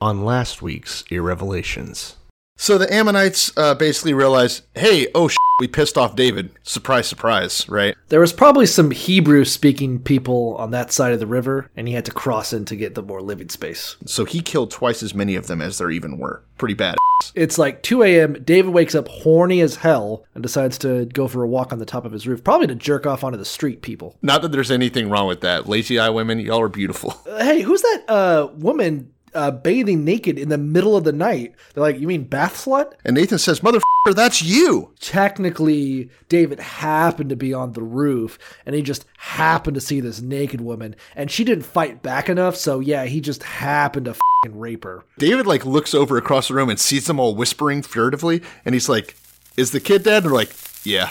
on last week's Irrevelations. So the Ammonites uh, basically realize, hey, oh, sh- we pissed off David. Surprise, surprise, right? There was probably some Hebrew speaking people on that side of the river, and he had to cross in to get the more living space. So he killed twice as many of them as there even were. Pretty bad. It's like 2 a.m. David wakes up horny as hell and decides to go for a walk on the top of his roof, probably to jerk off onto the street people. Not that there's anything wrong with that. Lazy eye women, y'all are beautiful. Uh, hey, who's that uh, woman uh, bathing naked in the middle of the night? They're like, you mean bath slut? And Nathan says, motherfucker, that's you. Technically, David happened to be on the roof and he just happened to see this naked woman and she didn't fight back enough. So, yeah, he just happened to fucking rape her. David like looks over across the room and sees them all whispering furtively, and he's like, "Is the kid dead?" And they're like, "Yeah."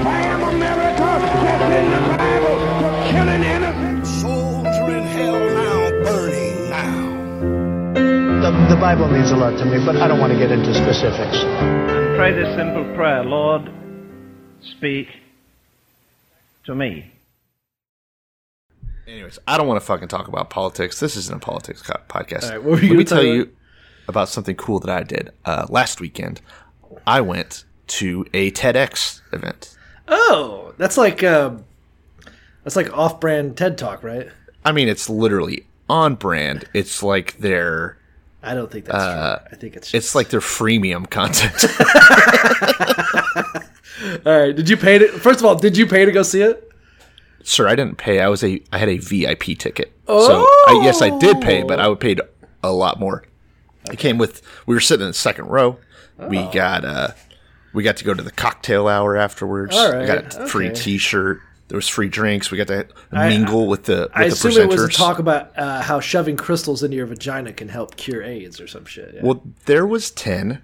The, the Bible means a lot to me, but I don't want to get into specifics. Pray this simple prayer Lord, speak to me. Anyways, I don't want to fucking talk about politics. This isn't a politics co- podcast. All right, what were you Let me tell talk you about something cool that I did uh, last weekend. I went to a TEDx event. Oh, that's like um, that's like off-brand TED Talk, right? I mean, it's literally on brand. It's like their I don't think that's true. I think it's just, it's like their freemium content. all right. Did you pay to? First of all, did you pay to go see it? Sir, I didn't pay. I was a I had a VIP ticket. Oh. So I, yes, I did pay, but I would paid a lot more. It came with we were sitting in the second row. We Oh. got uh we got to go to the cocktail hour afterwards. We got a free. T-shirt. There was free drinks. We got to mingle with the with I the assume presenters. it was a talk about uh, how shoving crystals into your vagina can help cure AIDS or some shit. Yeah. Well, there was ten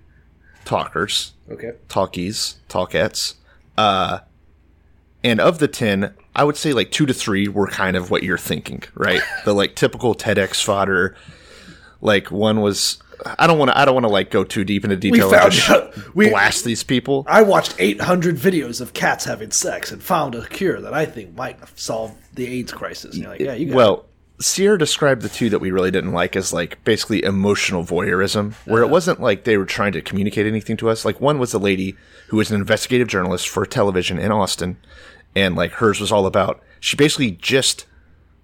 talkers, okay. talkies, talkettes. Uh, and of the 10, I would say like two to three were kind of what you're thinking, right? the like typical TEDx fodder. Like one was, I don't want to, I don't want to like go too deep into detail and found out- we- blast these people. I watched 800 videos of cats having sex and found a cure that I think might solve the AIDS crisis. And you're like, yeah, you it. well, Sierra described the two that we really didn't like as like basically emotional voyeurism, where Uh-huh. it wasn't like they were trying to communicate anything to us. Like one was a lady who was an investigative journalist for television in Austin, and like hers was all about she basically just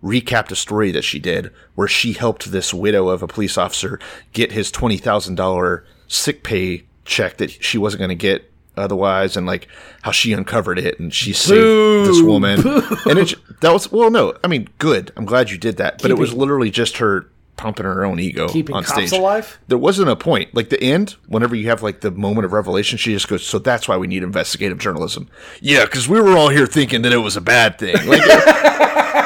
recapped a story that she did where she helped this widow of a police officer get his twenty thousand dollar sick pay check that she wasn't going to get otherwise, and like how she uncovered it and she saved this woman. And it, that was well, no, I mean, good. I'm glad you did that, but it was literally just her pumping her own ego Keeping on stage. alive? There wasn't a point. Like the end, whenever you have like the moment of revelation, she just goes, "So that's why we need investigative journalism." Yeah, because we were all here thinking that it was a bad thing. Like,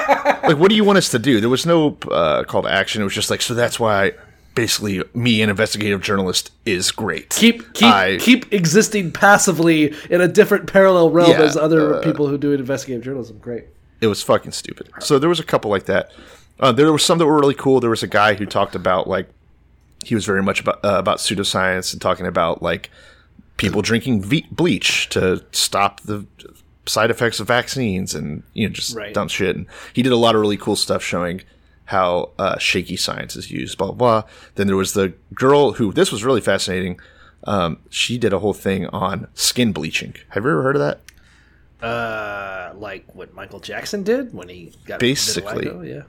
like what do you want us to do? There was no uh, call to action. It was just like, so that's why. Basically, me, an investigative journalist, is great. keep keep I- keep existing passively in a different parallel realm Yeah, as other uh, people who do investigative journalism. Great. It was fucking stupid. So there was a couple like that. Uh, there were some that were really cool. There was a guy who talked about like he was very much about uh, about pseudoscience and talking about like people drinking ve- bleach to stop the side effects of vaccines and you know just Right. dumb shit. And he did a lot of really cool stuff showing how uh, shaky science is used. Blah blah. blah. Then there was the girl who this was really fascinating. Um, she did a whole thing on skin bleaching. Have you ever heard of that? Uh, like what Michael Jackson did when he got Basically. yeah.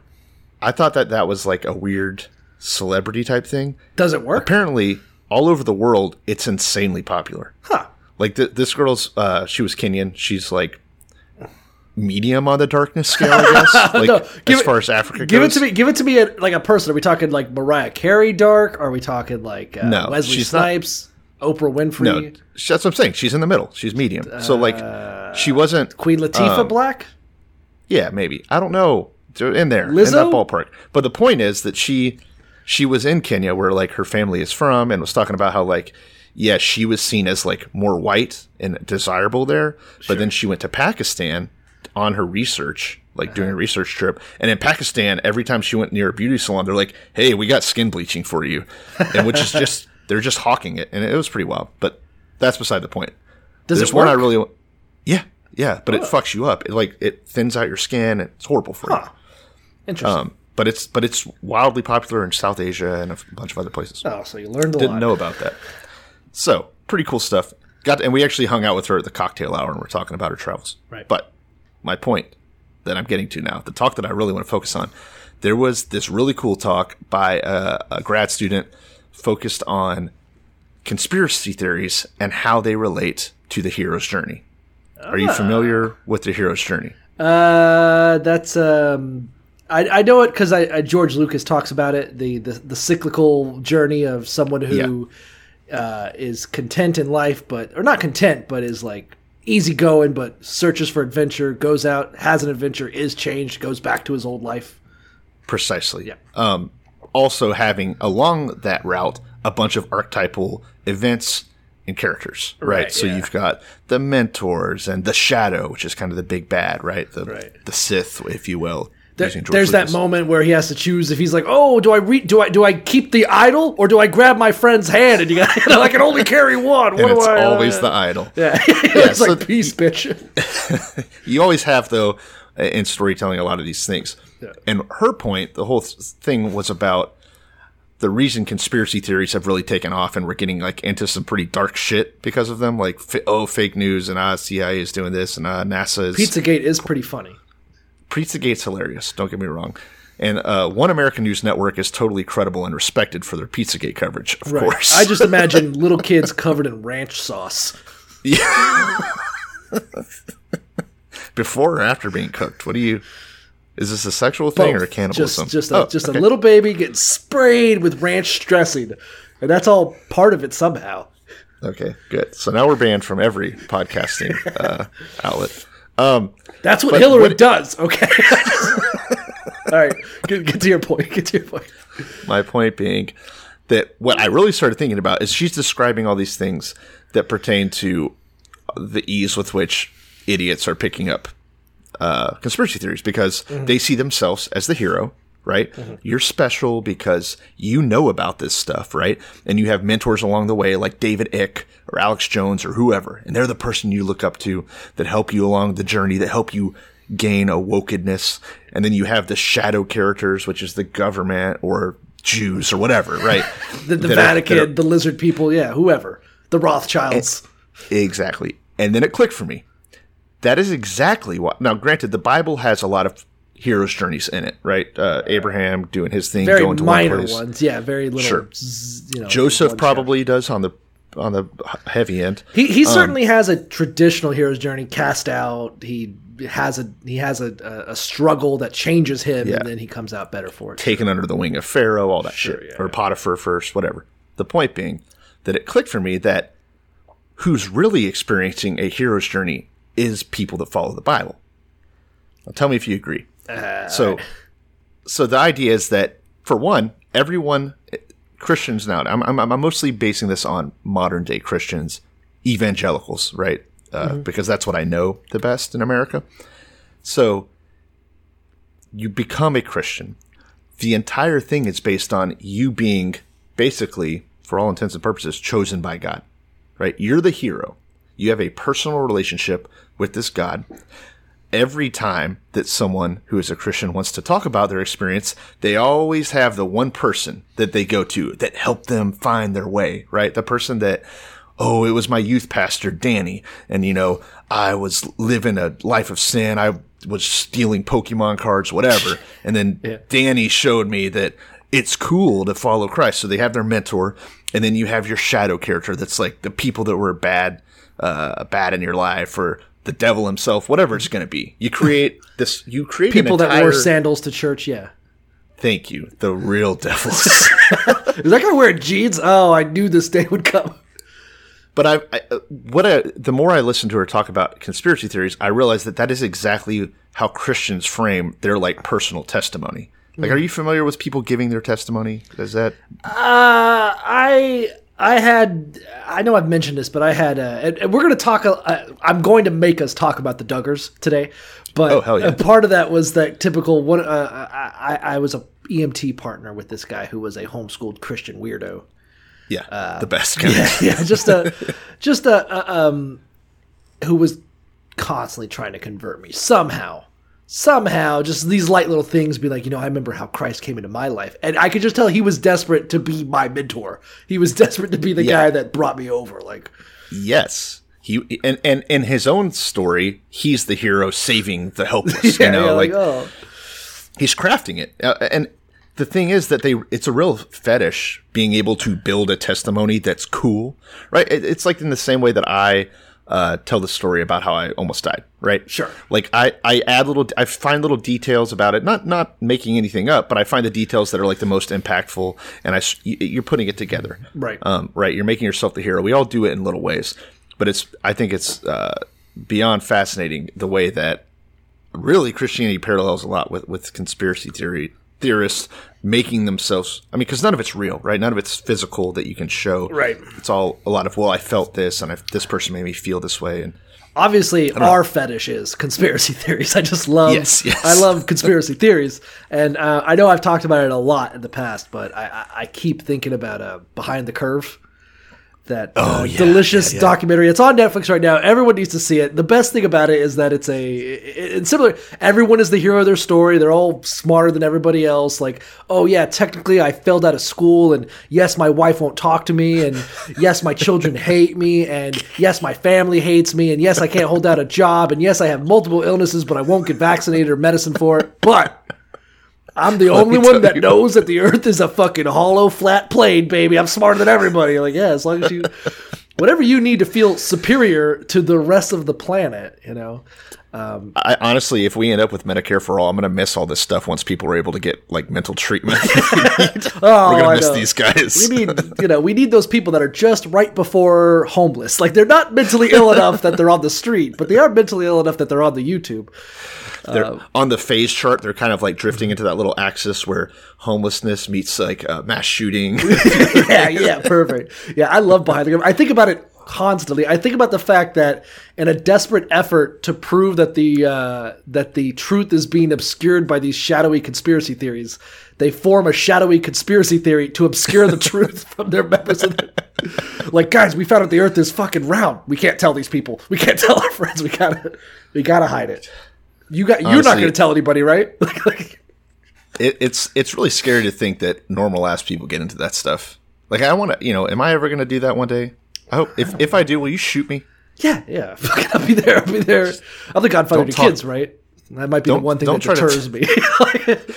I thought that that was like a weird celebrity type thing. Does it work? Apparently, all over the world, it's insanely popular. Huh. Like th- this girl's, uh, she was Kenyan. She's like medium on the darkness scale, I guess. Like No, as it- far as Africa Give goes. Give it to me. Give it to me at, like a person. Are we talking like Mariah Carey dark? Are we talking like uh, No, Wesley she's not- Snipes? Oprah Winfrey, No, that's what I'm saying. She's in the middle. She's medium. so like, she wasn't Queen Latifah um, Black. Yeah, maybe. I don't know. In there, in that ballpark. But the point is that she she was in Kenya, where like her family is from, and was talking about how like yeah, she was seen as like more white and desirable there. But then she went to Pakistan on her research, like doing a research trip. And in Pakistan, every time she went near a beauty salon, they're like, "Hey, we got skin bleaching for you," and which is just they're just hawking it, and it was pretty wild. But that's beside the point. Does There's it one I work? really, yeah, yeah, but it fucks you up. It like it thins out your skin. It's horrible for you. Interesting. Um, but it's but it's wildly popular in South Asia and a bunch of other places. oh, so you learned a lot. Didn't know about that. So pretty cool stuff. Got and we actually hung out with her at the cocktail hour and we're talking about her travels. Right. But my point that I'm getting to now, the talk that I really want to focus on, there was this really cool talk by a, a grad student focused on conspiracy theories and how they relate to the hero's journey. Are you familiar with the hero's journey? Uh, that's um, I, I know it because I, I George Lucas talks about it the the, the cyclical journey of someone who uh, is content in life, but or not content, but is like easygoing, but searches for adventure, goes out, has an adventure, is changed, goes back to his old life. Precisely. Yeah. Um, also having along that route a bunch of archetypal events and characters, right? Right, so yeah. you've got the mentors and the shadow, which is kind of the big bad, right? The Right. the Sith, if you will. There- there's that moment where he has to choose if he's like, oh, do I re- do I do I keep the idol or do I grab my friend's hand and you got you know, I can only carry one. What and do it's I? uh, always the idol. yeah. it's so like peace, bitch. You always have though in storytelling a lot of these things. And her point, the whole thing was about the reason conspiracy theories have really taken off and we're getting like into some pretty dark shit because of them like f- oh fake news and ah CIA is doing this and ah NASA is Pizzagate is pretty funny. Pizzagate's hilarious. Don't get me wrong. And uh, One American News Network is totally credible and respected for their Pizzagate coverage, of course. I just imagine little kids covered in ranch sauce. Yeah. before or after being cooked. What do you? Is this a sexual thing or a Both. cannibalism? Just just a, Oh, just okay. a little baby getting sprayed with ranch dressing, and that's all part of it somehow. Okay, good. So now we're banned from every podcasting uh, outlet. Um, That's what Hillary what- does. Okay. all right, get, get to your point. Get to your point. my point being that what I really started thinking about is she's describing all these things that pertain to the ease with which idiots are picking up uh, conspiracy theories because they see themselves as the hero, right? You're special because you know about this stuff, right? And you have mentors along the way like David Icke or Alex Jones or whoever, and they're the person you look up to that help you along the journey, that help you gain awokedness. And then you have the shadow characters, which is the government or Jews or whatever, right? The, the That are- Vatican, are- the lizard people, yeah, whoever, the Rothschilds. Exactly. And then it clicked for me. That is exactly what. Now, granted, the Bible has a lot of hero's journeys in it, right? Uh, Abraham doing his thing, very going to minor one place. ones, yeah, very little. Sure. You know, Joseph probably does on the on the heavy end. He he Um, certainly has a traditional hero's journey cast out. He has a he has a, a, struggle that changes him, Yeah. and then he comes out better for it. taken under the wing of Pharaoh, all that Sure, shit, yeah, or yeah. Potiphar first, whatever. The point being that it clicked for me that who's really experiencing a hero's journey is people that follow the Bible. Now, tell me if you agree. Uh, so, so the idea is that for one, everyone Christians now. I'm, I'm, I'm mostly basing this on modern day Christians, evangelicals, right? Uh, Because that's what I know the best in America. So you become a Christian. The entire thing is based on you being basically, for all intents and purposes, chosen by God, right? You're the hero. You have a personal relationship with this God. Every time that someone who is a Christian wants to talk about their experience, they always have the one person that they go to that helped them find their way, right? The person that, oh, it was my youth pastor, Danny. And, you know, I was living a life of sin. I was stealing Pokemon cards, whatever. And then Danny showed me that it's cool to follow Christ. So they have their mentor. And then you have your shadow character that's like the people that were bad, uh, bad in your life or the devil himself, whatever it's going to be. You create this, you create an People that wore entire- sandals to church, yeah. Thank you. The real devils. Is that guy wearing jeans? Oh, I knew this day would come. but I, I uh, what I, the more I listen to her talk about conspiracy theories, I realize that that is exactly how Christians frame their like personal testimony. Like, are you familiar with people giving their testimony? Is that Uh, I I had I know I've mentioned this, but I had uh, and, and we're going to talk. Uh, I'm going to make us talk about the Duggars today. But Oh, hell yeah. a part of that was that typical. One, uh, I, I was a EMT partner with this guy who was a homeschooled Christian weirdo. yeah the best kind? yeah, yeah, just a, just a, a um, who was constantly trying to convert me somehow, somehow. Just these light little things, be like, you know, I remember how Christ came into my life, and I could just tell he was desperate to be my mentor. He was desperate to be the Yeah. guy that brought me over. Like, Yes. He and, and in his own story, he's the hero saving the helpless. you know, yeah, like oh, he's crafting it. Uh, and the thing is that they it's a real fetish being able to build a testimony that's cool, right? It, it's like in the same way that I uh, tell the story about how I almost died, right? Sure. Like I, I add little, I find little details about it, not not making anything up, but I find the details that are like the most impactful, and I you're putting it together, Right. Um, right. You're making yourself the hero. We all do it in little ways, but it's, I think it's uh, beyond fascinating the way that really Christianity parallels a lot with, with conspiracy theory theorists making themselves I mean because none of it's real right none of it's physical that you can show Right. it's all a lot of well I felt this and I, this person made me feel this way and obviously our fetish is conspiracy theories. I just love, Yes, yes. I love conspiracy theories, and uh, I know I've talked about it a lot in the past, but I, I, I keep thinking about uh, Behind the Curve. That uh, Oh, yeah, delicious yeah, yeah. documentary. It's on Netflix right now. Everyone needs to see it. The best thing about it is that it's a it's similar. Everyone is the hero of their story. They're all smarter than everybody else. Like, oh yeah, technically I failed out of school, and yes, my wife won't talk to me, and yes, my children hate me, and yes, my family hates me, and yes, I can't hold out a job, and yes, I have multiple illnesses, but I won't get vaccinated or medicine for it. But I'm the only one that you. knows that the Earth is a fucking hollow, flat plane, baby. I'm smarter than everybody. Like, yeah, as long as you, whatever you need to feel superior to the rest of the planet, you know. I honestly if we end up with Medicare for all I'm gonna miss all this stuff once people are able to get like mental treatment Oh, we're gonna miss know. these guys We need, you know, we need those people that are just right before homeless. Like they're not mentally ill enough that they're on the street, but they are mentally ill enough that they're on the YouTube. they're on the phase chart they're kind of like drifting into that little axis where homelessness meets like uh, mass shooting yeah, yeah, perfect. Yeah, I love behind the camera. I think about it constantly. I think about the fact that in a desperate effort to prove that the uh, that the truth is being obscured by these shadowy conspiracy theories, they form a shadowy conspiracy theory to obscure the truth from their members. Of the, like, guys, we found out the Earth is fucking round. We can't tell these people. We can't tell our friends. We gotta, we gotta hide it. You got. You're not to tell anybody, right? like, it, it's it's really scary to think that normal ass people get into that stuff. Like I want to, you know, am I ever going to do that one day? Hope if if I do, will you shoot me? Yeah, yeah. Fucking, I'll be there. I'll be there. I'm the godfather to kids, right? That might be the one thing that deters me.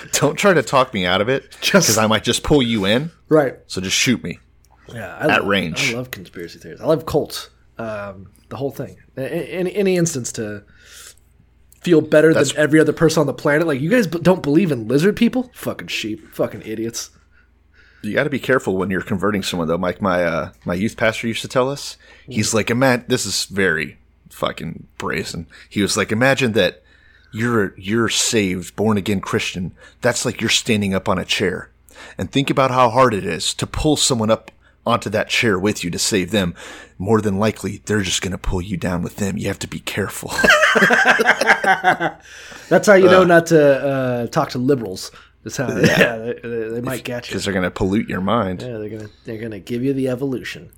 Don't try to talk me out of it because I might just pull you in. right. So just shoot me. Yeah. I At love, range. I love conspiracy theories. I love cults. Um, the whole thing. Any, any instance to feel better That's- than every other person on the planet. Like, you guys b- don't believe in lizard people? Fucking sheep. Fucking idiots. You got to be careful when you're converting someone, though. Like my uh, my youth pastor used to tell us. He's like, "Imagine this is very fucking brazen." He was like, "Imagine that you're you're saved, born again Christian. That's like you're standing up on a chair, and think about how hard it is to pull someone up onto that chair with you to save them. More than likely, they're just gonna pull you down with them. You have to be careful." That's how you know not to uh, talk to liberals. That's how. Yeah, they, they, they might get you. because they're gonna pollute your mind. Yeah, they're gonna they're gonna give you the evolution.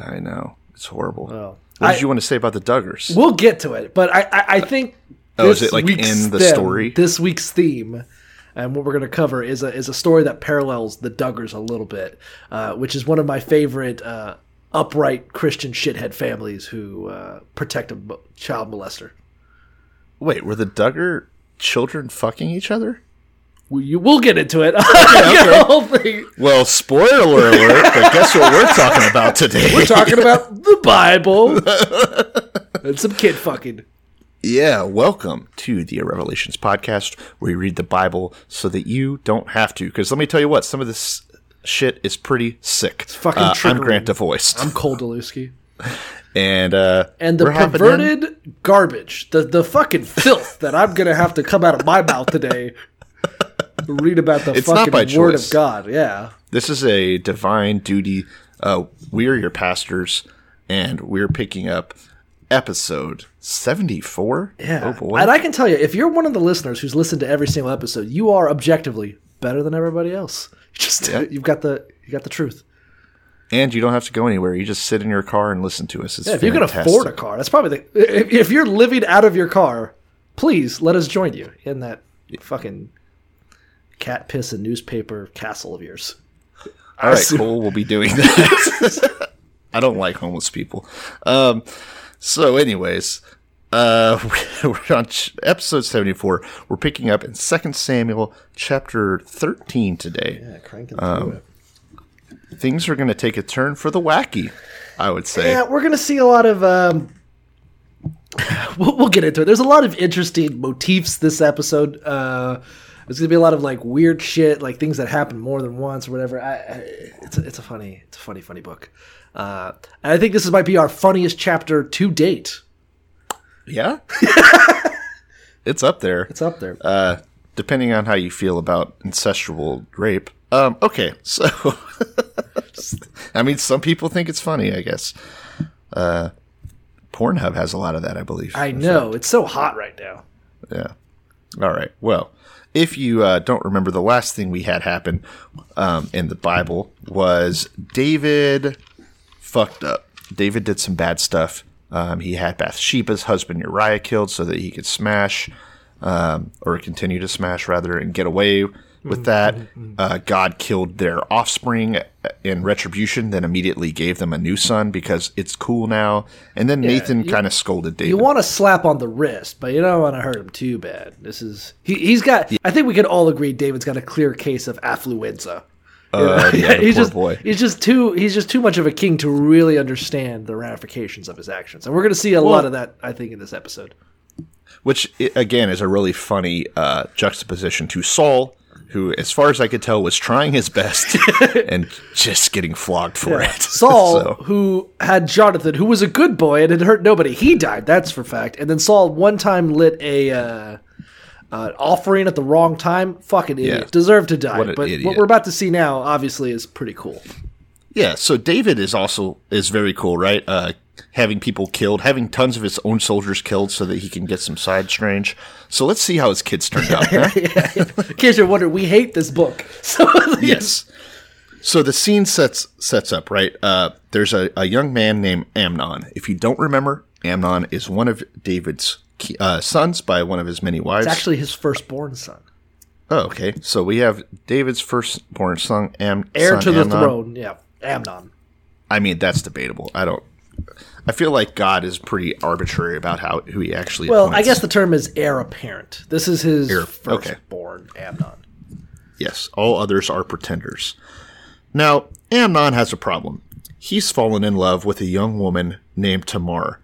I know it's horrible. Well, what I- did you want to say about the Duggars? We'll get to it, but I I, I think Oh, is this it, like, week's in the theme- story? This week's theme, and what we're going to cover is a is a story that parallels the Duggars a little bit, uh, which is one of my favorite uh, upright Christian shithead families who uh, protect a child molester. Wait, were the Duggar children fucking each other? We, you, we'll get into it. whole thing. Well, spoiler alert, but guess what we're talking about today? We're talking about the Bible and some kid fucking. yeah, welcome to the Revelations podcast where we read the Bible so that you don't have to. Because let me tell you what, some of this shit is pretty sick. It's fucking uh, I'm. Grant DeVoist. I'm Cole Delusky. And uh, and the we're hopping in. perverted garbage, the the fucking filth that I'm gonna have to come out of my mouth today. Read about the It's fucking word choice. of God. Yeah, This is a divine duty. Uh, we are your pastors, and we're picking up episode seventy-four. yeah. Oh boy. And I can tell you, if you're one of the listeners who's listened to every single episode, you are objectively better than everybody else. Just you've got the you got the truth. and you don't have to go anywhere. You just sit in your car and listen to us. It's Yeah, if you can afford a car, that's probably the. If, if you're living out of your car, please let us join you in that fucking cat piss and newspaper castle of yours. All right, cool. We'll be doing that. I don't like homeless people. Um, so, anyways, uh, we're on ch- episode seventy-four. We're picking up in Second Samuel chapter thirteen today. Yeah, cranking Um, it. Things are going to take a turn for the wacky. I would say. Yeah, we're gonna see a lot of. Um, we'll, we'll get into it. There's a lot of interesting motifs this episode. Uh, there's gonna be a lot of like weird shit, like things that happen more than once or whatever. I, I, it's a, it's a funny, it's a funny, funny book. Uh, and I think this might be our funniest chapter to date. Yeah. it's up there. It's up there. uh, depending on how you feel about incestual rape. Um, okay, so I mean, some people think it's funny. I guess uh, Pornhub has a lot of that. I believe. I know it's so hot right now. Yeah. All right. Well, if you uh, don't remember, the last thing we had happen um, in the Bible was David fucked up. David did some bad stuff. Um, he had Bathsheba's husband Uriah killed so that he could smash, um, or continue to smash rather, and get away with that. Uh, God killed their offspring in retribution, then immediately gave them a new son because it's cool now. And then Nathan kind of scolded David. You want to slap on the wrist, but you don't want to hurt him too bad. This is he, he's got. I think we can all agree David's got a clear case of affluenza. Uh, yeah, he's poor just boy. he's just too he's just too much of a king to really understand the ramifications of his actions, and we're going to see a lot of that. I think in this episode. which again is a really funny uh, juxtaposition to Saul, who, as far as I could tell, was trying his best and just getting flogged for it. Saul, So, who had Jonathan, who was a good boy and had hurt nobody, he died. That's for fact. And then Saul one time lit a uh, uh, offering at the wrong time. Fucking idiot, Yeah. deserved to die. What but idiot. what we're about to see now, obviously, is pretty cool. yeah, so David is also is very cool, right? Uh, having people killed, having tons of his own soldiers killed, so that he can get some side strange. So let's see how his kids turned out. huh? In case you're wondering, we hate this book. So yes. So the scene sets sets up right. Uh, there's a, a young man named Amnon. If you don't remember, Amnon is one of David's uh, sons by one of his many wives. it's actually his firstborn son, oh, okay. So we have David's firstborn son, Am, heir son to the Amnon. throne. Yeah, Amnon. I mean, that's debatable. I don't. I feel like God is pretty arbitrary about how who he actually. Is. Well, I guess the term is heir apparent. This is his Heir- okay. firstborn, Amnon. Yes, all others are pretenders. Now, Amnon has a problem. He's fallen in love with a young woman named Tamar,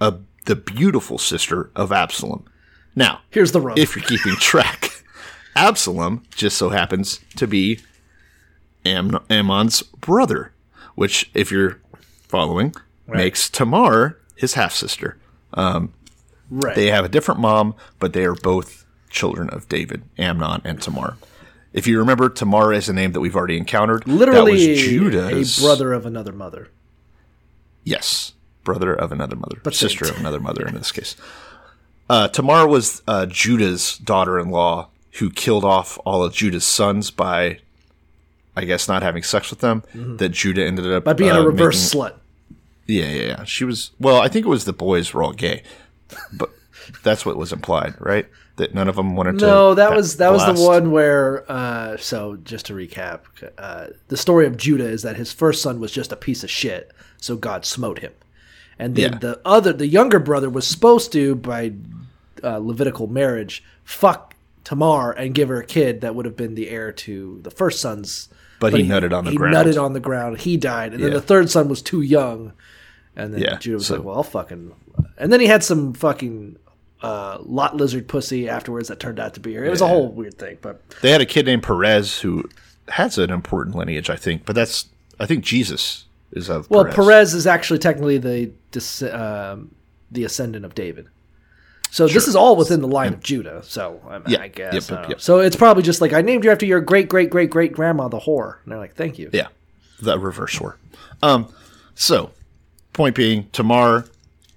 a, the beautiful sister of Absalom. Now, Here's the rub. if you're keeping track, Absalom just so happens to be Am- Amnon's brother, which, if you're following, makes Tamar his half sister. right. They have a different mom, but they are both children of David, Amnon and Tamar. If you remember, Tamar is a name that we've already encountered. Literally that was Judah's a brother of another mother. Yes, brother of another mother, But sister of another mother in this case. Uh, Tamar was uh, Judah's daughter-in-law who killed off all of Judah's sons by, I guess, not having sex with them. That Judah ended up Mm-hmm. By being uh, a reverse making- slut. Yeah, yeah, yeah. She was. Well, I think it was the boys were all gay, but that's what was implied, right? That none of them wanted to. No, that was that was the one where. Uh, so just to recap, uh, the story of Judah is that his first son was just a piece of shit, so God smote him, and then Yeah. the other, the younger brother, was supposed to by uh, Levitical marriage fuck Tamar and give her a kid that would have been the heir to the first son's. But he nutted on the he ground. nutted on the ground. He died, and then Yeah. the third son was too young, and then Yeah, Judah was so- like, "Well, I'll fucking," and then he had some fucking. Uh, lot lizard pussy afterwards that turned out to be her. It was a whole weird thing, but They had a kid named Perez who has an important lineage, I think. But that's I think Jesus is of Well, Perez. Perez, is actually technically the um, the ascendant of David. So this is all within the line of Judah. So I. I guess. Yep, I don't yep, yep. So it's probably just like I named you after your great great great great grandma, the whore. And they're like, thank you. Yeah, the reverse whore. Um, so point being, Tamar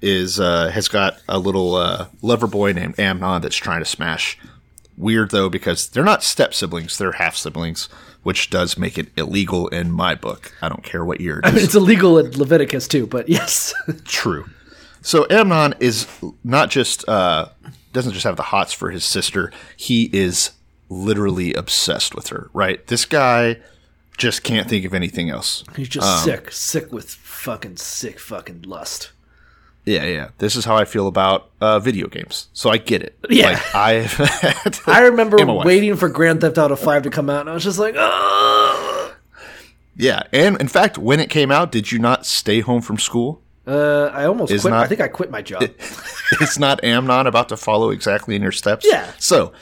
is uh, has got a little uh, lover boy named Amnon that's trying to smash. Weird though because they're not step siblings; they're half siblings, which does make it illegal in my book. I don't care what year it I mean, it's illegal in Leviticus too, but yes. True. So Amnon is not just uh, doesn't just have the hots for his sister. He is literally obsessed with her. Right? This guy just can't think of anything else. He's just Um, sick, sick with fucking sick fucking lust. Yeah, yeah. This is how I feel about uh, video games. So I get it. Yeah. Like I've I remember and my wife. waiting for Grand Theft Auto Five to come out, and I was just like, oh. Yeah, and in fact, when it came out, did you not stay home from school? Uh, I almost quit. I think I quit my job. It's not Amnon about to follow exactly in your steps. Yeah. So,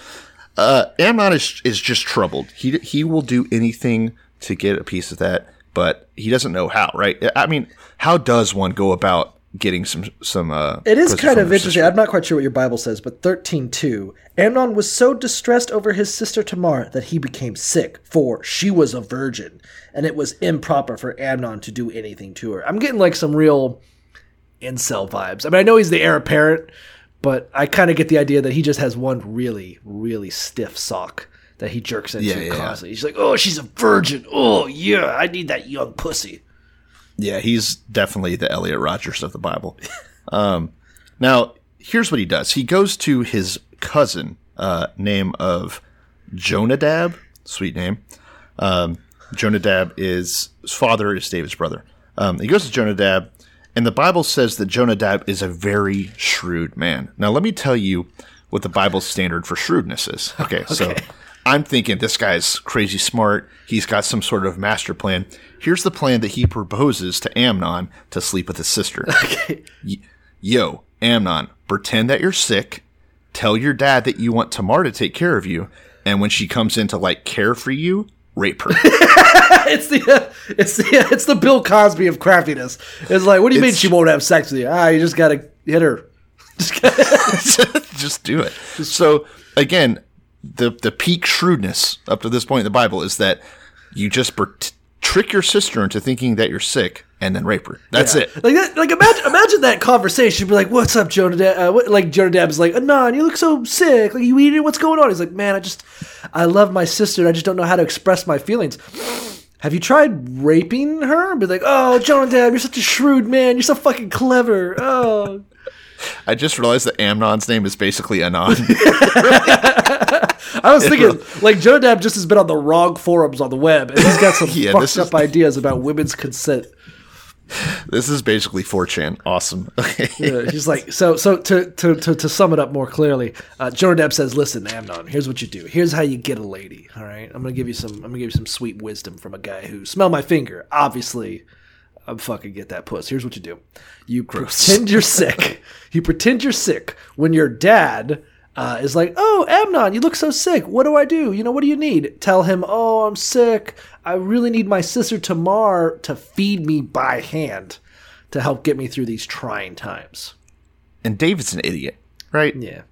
uh, Amnon is is just troubled. He he will do anything to get a piece of that, but he doesn't know how. Right? I mean, how does one go about getting some some? Uh, It is kind of interesting. sister? I'm not quite sure what your Bible says, but 13.2, Amnon was so distressed over his sister Tamar that he became sick, for she was a virgin, and it was improper for Amnon to do anything to her. I'm getting like some real incel vibes. I mean, I know he's the heir apparent, but I kind of get the idea that he just has one really, really stiff sock that he jerks into Yeah, yeah, constantly. He's like, oh, she's a virgin. Oh, yeah, I need that young pussy. Yeah, he's definitely the Elliot Rogers of the Bible. um, now, here's what he does. He goes to his cousin, uh, name of Jonadab, sweet name. Um, Jonadab is his father is David's brother. Um, he goes to Jonadab, and the Bible says that Jonadab is a very shrewd man. Now, let me tell you what the Bible's standard for shrewdness is. Okay, so I'm thinking this guy's crazy smart. He's got some sort of master plan. Here's the plan that he proposes to Amnon to sleep with his sister. Okay. Yo, Amnon, pretend that you're sick. Tell your dad that you want Tamar to take care of you, and when she comes in to like care for you, rape her. it's the uh, it's the uh, it's the Bill Cosby of craftiness. It's like, what do you mean she won't have sex with you? Ah, you just gotta hit her. just do it. So again, the the peak shrewdness up to this point in the Bible is that you just per- trick your sister into thinking that you're sick and then rape her. That's it. Like that. Like imagine imagine that conversation. Be like, what's up, Jonadab? Uh, what, like Jonadab's like, Anon, you look so sick. Like you eating? What's going on? He's like, man, I just I love my sister. I just don't know how to express my feelings. Have you tried raping her? Be like, oh, Jonadab, you're such a shrewd man. You're so fucking clever. Oh. I just realized that Amnon's name is basically Anon. I was thinking, like, Jonadab just has been on the wrong forums on the web, and he's got some Yeah, fucked up is- ideas about women's consent. This is basically 4chan. Awesome. Okay. Yeah, he's like, so, so to, to, to, to sum it up more clearly, uh, Jonadab says, listen, Amnon, here's what you do. Here's how you get a lady. All right. I'm going to give you some, I'm going to give you some sweet wisdom from a guy who smell my finger. Obviously, I'm fucking get that puss. Here's what you do. You pretend you're sick. You pretend you're sick when your dad uh, is like, oh, Amnon, you look so sick. What do I do? You know, what do you need? Tell him, oh, I'm sick. I really need my sister Tamar to feed me by hand to help get me through these trying times. And David's an idiot, right? Yeah.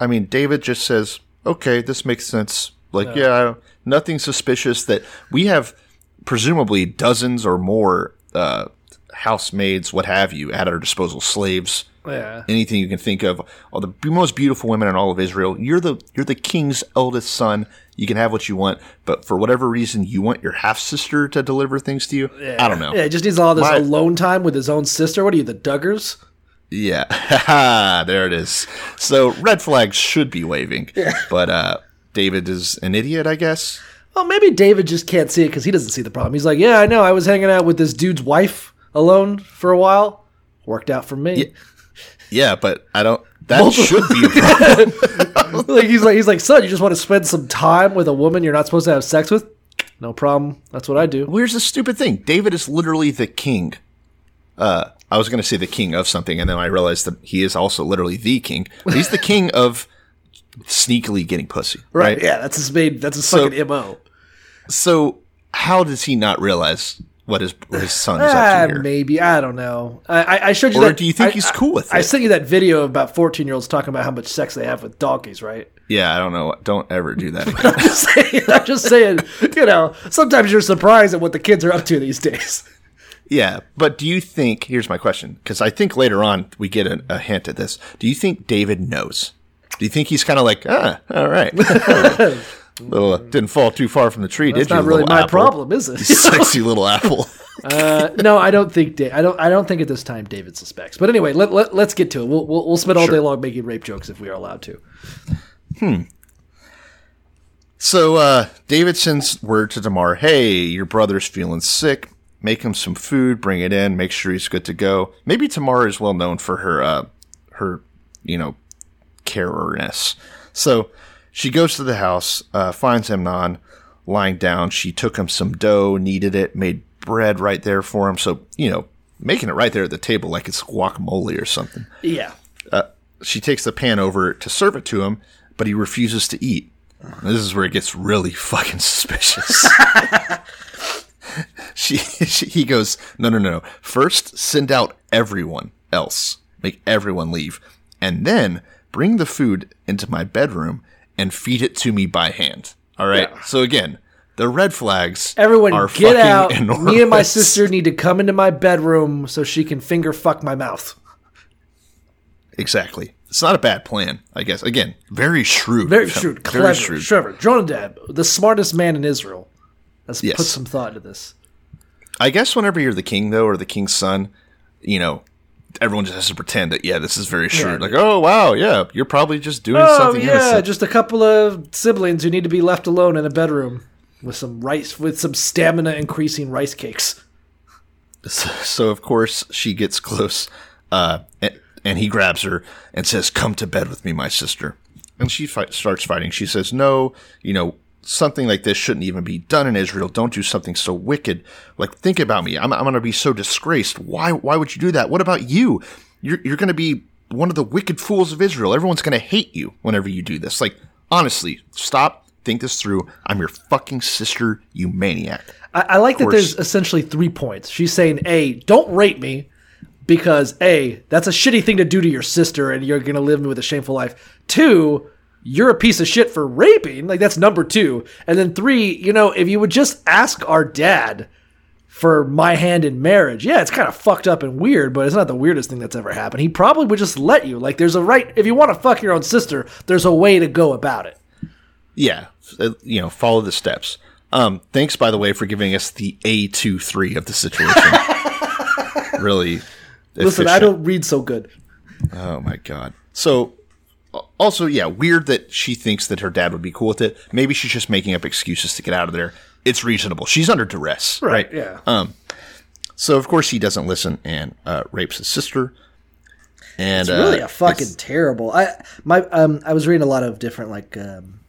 I mean, David just says, "Okay, this makes sense." Like, yeah, I don't- nothing suspicious. That we have presumably dozens or more uh, housemaids, what have you, at our disposal, slaves, Yeah. anything you can think of. All the most beautiful women in all of Israel. You're the you're the king's eldest son. You can have what you want, but for whatever reason, you want your half sister to deliver things to you. I don't know. Yeah, he just needs all this My- alone time with his own sister. What are you, the Duggars? Yeah, there it is. So red flags should be waving, but uh, David is an idiot, I guess. Well, maybe David just can't see it because he doesn't see the problem. He's like, yeah, I know. I was hanging out with this dude's wife alone for a while. Worked out for me. Yeah, but I don't. That should be a problem. like he's like he's like, son, you just want to spend some time with a woman you're not supposed to have sex with? No problem. That's what I do. Well, here's the stupid thing. David is literally the king. Uh, I was going to say the king of something, and then I realized that he is also literally the king. He's the king of sneakily getting pussy, Right. right? Yeah, that's his main. That's his So- fucking mo. So how does he not realize what his what his son is Ah, up to here. maybe I don't know. I, I- I showed you Or that. do you think I- he's cool with I it? I sent you that video about fourteen year olds talking about how much sex they have with donkeys, right? Yeah, I don't know. Don't ever do that again. I'm just saying, I'm just saying. You know, sometimes you're surprised at what the kids are up to these days. yeah, but do you think? Here's my question, because I think later on we get a, a hint at this. Do you think David knows? Do you think he's kind of like, ah, all right, little uh, didn't fall too far from the tree, That's did you? not really my apple? problem, is it? Sexy little apple. Uh, no, I don't think da- I don't. I don't think at this time David suspects. But anyway, let, let let's get to it. We'll we'll, we'll spend all day long making rape jokes if we are allowed to. Hmm. So uh, David sends word to Tamar, "Hey, your brother's feeling sick. Make him some food. Bring it in. Make sure he's good to go. Maybe Tamar is well known for her, uh, her, you know, carerness. So she goes to the house, uh, finds Amnon lying down. She took him some dough, kneaded it, made bread right there for him. So you know, making it right there at the table like it's guacamole or something Yeah. she takes the pan over to serve it to him, but he refuses to eat. This is where it gets really fucking suspicious. she, she, he goes, no, no, no. First, send out everyone else, make everyone leave, and then bring the food into my bedroom and feed it to me by hand. All right. So again, the red flags. Everyone, get out! Me and my sister need to come into my bedroom so she can finger fuck my mouth. Exactly. It's not a bad plan, I guess. Again, very shrewd. Very Very shrewd, clever, shrewd. Trevor Jonadab, the smartest man in Israel, has Yes. put some thought into this. I guess whenever you're the king, though, or the king's son, you know, everyone just has to pretend that, yeah, this is very shrewd. Like, oh, wow, yeah, you're probably just doing Oh something yeah, innocent. just a couple of siblings who need to be left alone in a bedroom with some rice, with some stamina increasing rice cakes. so, of course, she gets close, uh, and, and he grabs her and says, come to bed with me, my sister. And she fight, starts fighting. She says, no, you know, something like this shouldn't even be done in Israel. Don't do something so wicked. Like, think about me. I'm, I'm going to be so disgraced. Why, why would you do that? What about you? You're, you're going to be one of the wicked fools of Israel. Everyone's going to hate you whenever you do this. Like, honestly, stop, think this through. I'm your fucking sister, you maniac. I, I like that there's essentially three points. She's saying, A, don't rape me because A, that's a shitty thing to do to your sister and you're going to live with a shameful life. Two, you're a piece of shit for raping. Like, that's number two. And then three, you know, if you would just ask our dad for my hand in marriage, yeah, it's kind of fucked up and weird, but it's not the weirdest thing that's ever happened. He probably would just let you. Like, there's a right, if you want to fuck your own sister, there's a way to go about it. Yeah, uh, you know, follow the steps. Um, thanks, by the way, for giving us the A two three of the situation. really, Listen. I don't read so good. Oh my god. So, also, yeah, weird that she thinks that her dad would be cool with it. Maybe she's just making up excuses to get out of there. It's reasonable. She's under duress, right? Yeah. Um. So of course he doesn't listen and uh, rapes his sister. And It's really uh, a fucking terrible. I my um I was reading a lot of different like um,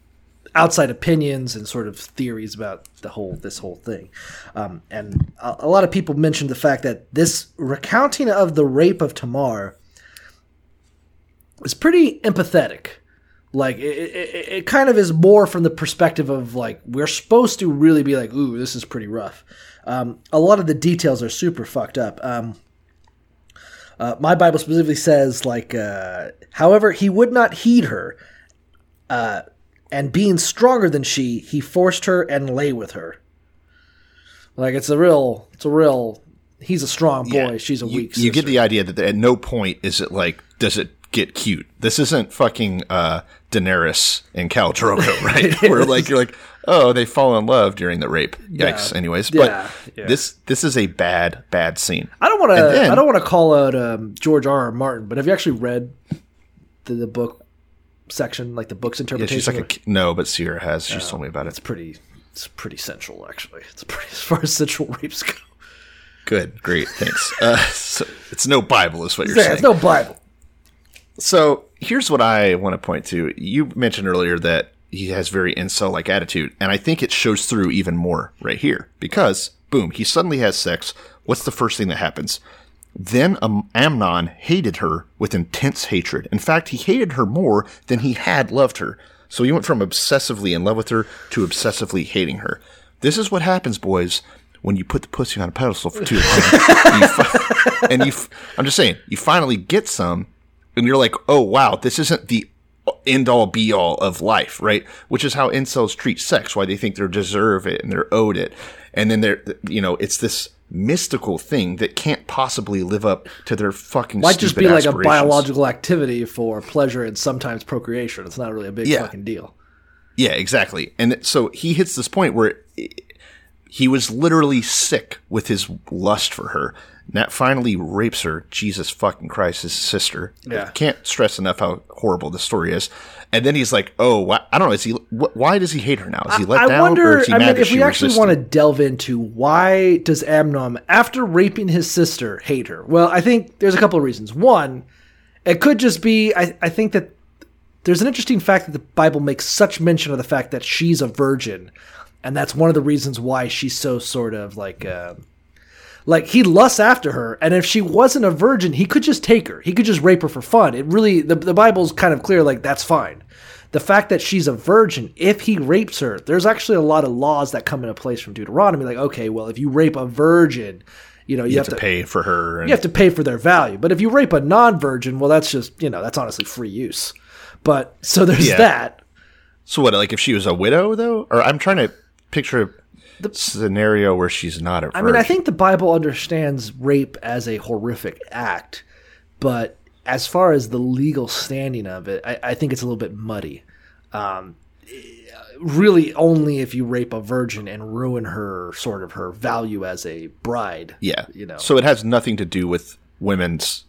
outside opinions and sort of theories about the whole this whole thing, um, and a, a lot of people mentioned the fact that this recounting of the rape of Tamar is pretty empathetic. Like it, it, it kind of is more from the perspective of like we're supposed to really be like, ooh, this is pretty rough. Um, a lot of the details are super fucked up. Um, uh, my Bible specifically says, like, uh, however, he would not heed her, uh, and being stronger than she, he forced her and lay with her. Like, it's a real, it's a real. He's a strong boy. Yeah. She's a you, weak. You get the idea that at no point is it like, does it get cute? This isn't fucking uh, Daenerys and Khal Drogo, right? Where like you're like, oh, they fall in love during the rape. Yikes. Yeah. Anyways, but Yeah. this this is a bad bad scene. I don't want to. I don't want to call out um, George R. R. Martin, but have you actually read the, the book section, like the book's Yeah, interpretation? she's like a no, but Sierra has. She's told me about it. It's pretty. It's pretty central, actually. It's pretty as far as central rapes go. Good, great, thanks. Uh, so it's no Bible, is what you're Yeah, saying. it's no Bible. So here's what I want to point to. You mentioned earlier that he has very incel like attitude, and I think it shows through even more right here because boom, he suddenly has sex. What's the first thing that happens? Then um, Amnon hated her with intense hatred. In fact, he hated her more than he had loved her. So he went from obsessively in love with her to obsessively hating her. This is what happens, boys, when you put the pussy on a pedestal for too long, you fi- and you, f- I'm just saying, you finally get some, and you're like, oh wow, this isn't the end all be all of life, right? Which is how incels treat sex, why they think they deserve it and they're owed it. And then they're, you know, it's this mystical thing that can't possibly live up to their fucking Might just be like a biological activity for pleasure and sometimes procreation. It's not really a big Yeah. fucking deal. Yeah, exactly. And so he hits this point where he was literally sick with his lust for her. Nat finally rapes her. Jesus fucking Christ, his sister. Yeah. Can't stress enough how horrible the story is. And then he's like, "Oh, I don't know. Is he? Wh- why does he hate her now? Is he let I down, wonder. or is he I mean, if we actually resisted? want to delve into why does Amnon, after raping his sister, hate her? Well, I think there's a couple of reasons. One, it could just be. I, I think that there's an interesting fact that the Bible makes such mention of the fact that she's a virgin, and that's one of the reasons why she's so sort of like. Uh, like he lusts after her, and if she wasn't a virgin, he could just take her. He could just rape her for fun. It really the the Bible's kind of clear, like that's fine. The fact that she's a virgin, if he rapes her, there's actually a lot of laws that come into place from Deuteronomy. Like, okay, well, if you rape a virgin, you know you, you have to pay for her. And, you have to pay for their value. But if you rape a non-virgin, well, that's just you know that's honestly free use. But so there's Yeah. that. so what? Like if she was a widow, though, or I'm trying to picture the scenario where she's not a. I mean, I think the Bible understands rape as a horrific act, but as far as the legal standing of it, I, I think it's a little bit muddy. Um, really, only if you rape a virgin and ruin her sort of her value as a bride. Yeah. you know. So it has nothing to do with women's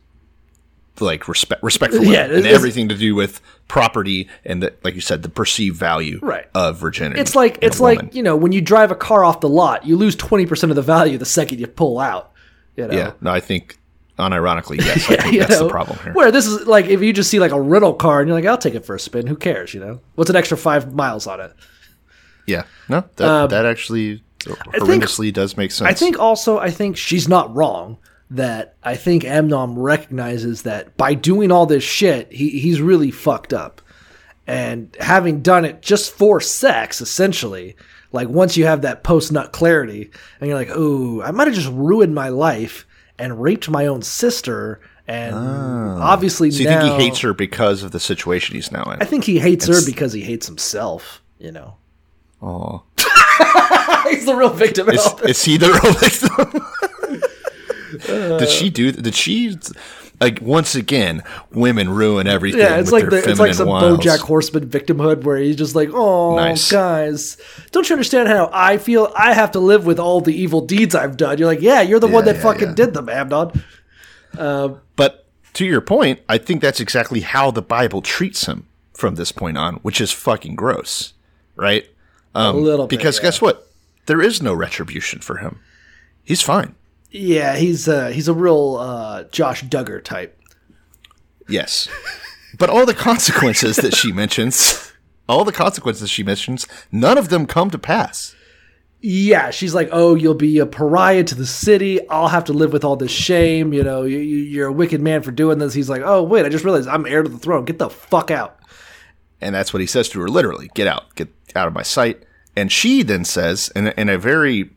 like respect respect for women Yeah, and everything to do with property and that like you said the perceived value Right. of virginity. It's like it's like you know when you drive a car off the lot, you lose twenty percent of the value the second you pull out. You know? yeah. No, I think unironically yes, I think that's know? the problem here. Where this is like if you just see like a rental car and you're like, I'll take it for a spin. Who cares? You know, what's an extra five miles on it? Yeah. No, that that actually horrendously does make sense. Um, I think also I think she's not wrong that I think Amnon recognizes that by doing all this shit, he, he's really fucked up. And having done it just for sex, essentially, like once you have that post nut clarity and you're like, oh, I might have just ruined my life and raped my own sister. And obviously Ah. so you now, think he hates her because of the situation he's now in? I think he hates her because he hates himself, you know. Aw. he's the real victim. Is, is he the real victim? did she do? Did she? Like once again, women ruin everything. Yeah, it's like the, it's like some wiles. BoJack Horseman victimhood where he's just like, "Oh, Nice. guys, don't you understand how I feel? I have to live with all the evil deeds I've done." You're like, "Yeah, you're the one that yeah, fucking yeah. did them, Amnon." But to your point, I think that's exactly how the Bible treats him from this point on, which is fucking gross, right? Um, A little bit, because yeah. guess what? There is no retribution for him. He's fine. Yeah, he's uh, he's a real uh, Josh Duggar type. Yes, but all the consequences that she mentions, all the consequences she mentions, none of them come to pass. Yeah, she's like, "Oh, you'll be a pariah to the city. I'll have to live with all this shame. You know, you, you- you're a wicked man for doing this." He's like, "Oh, wait, I just realized I'm heir to the throne. Get the fuck out." And that's what he says to her literally get out, get out of my sight. And she then says, in a, in a very,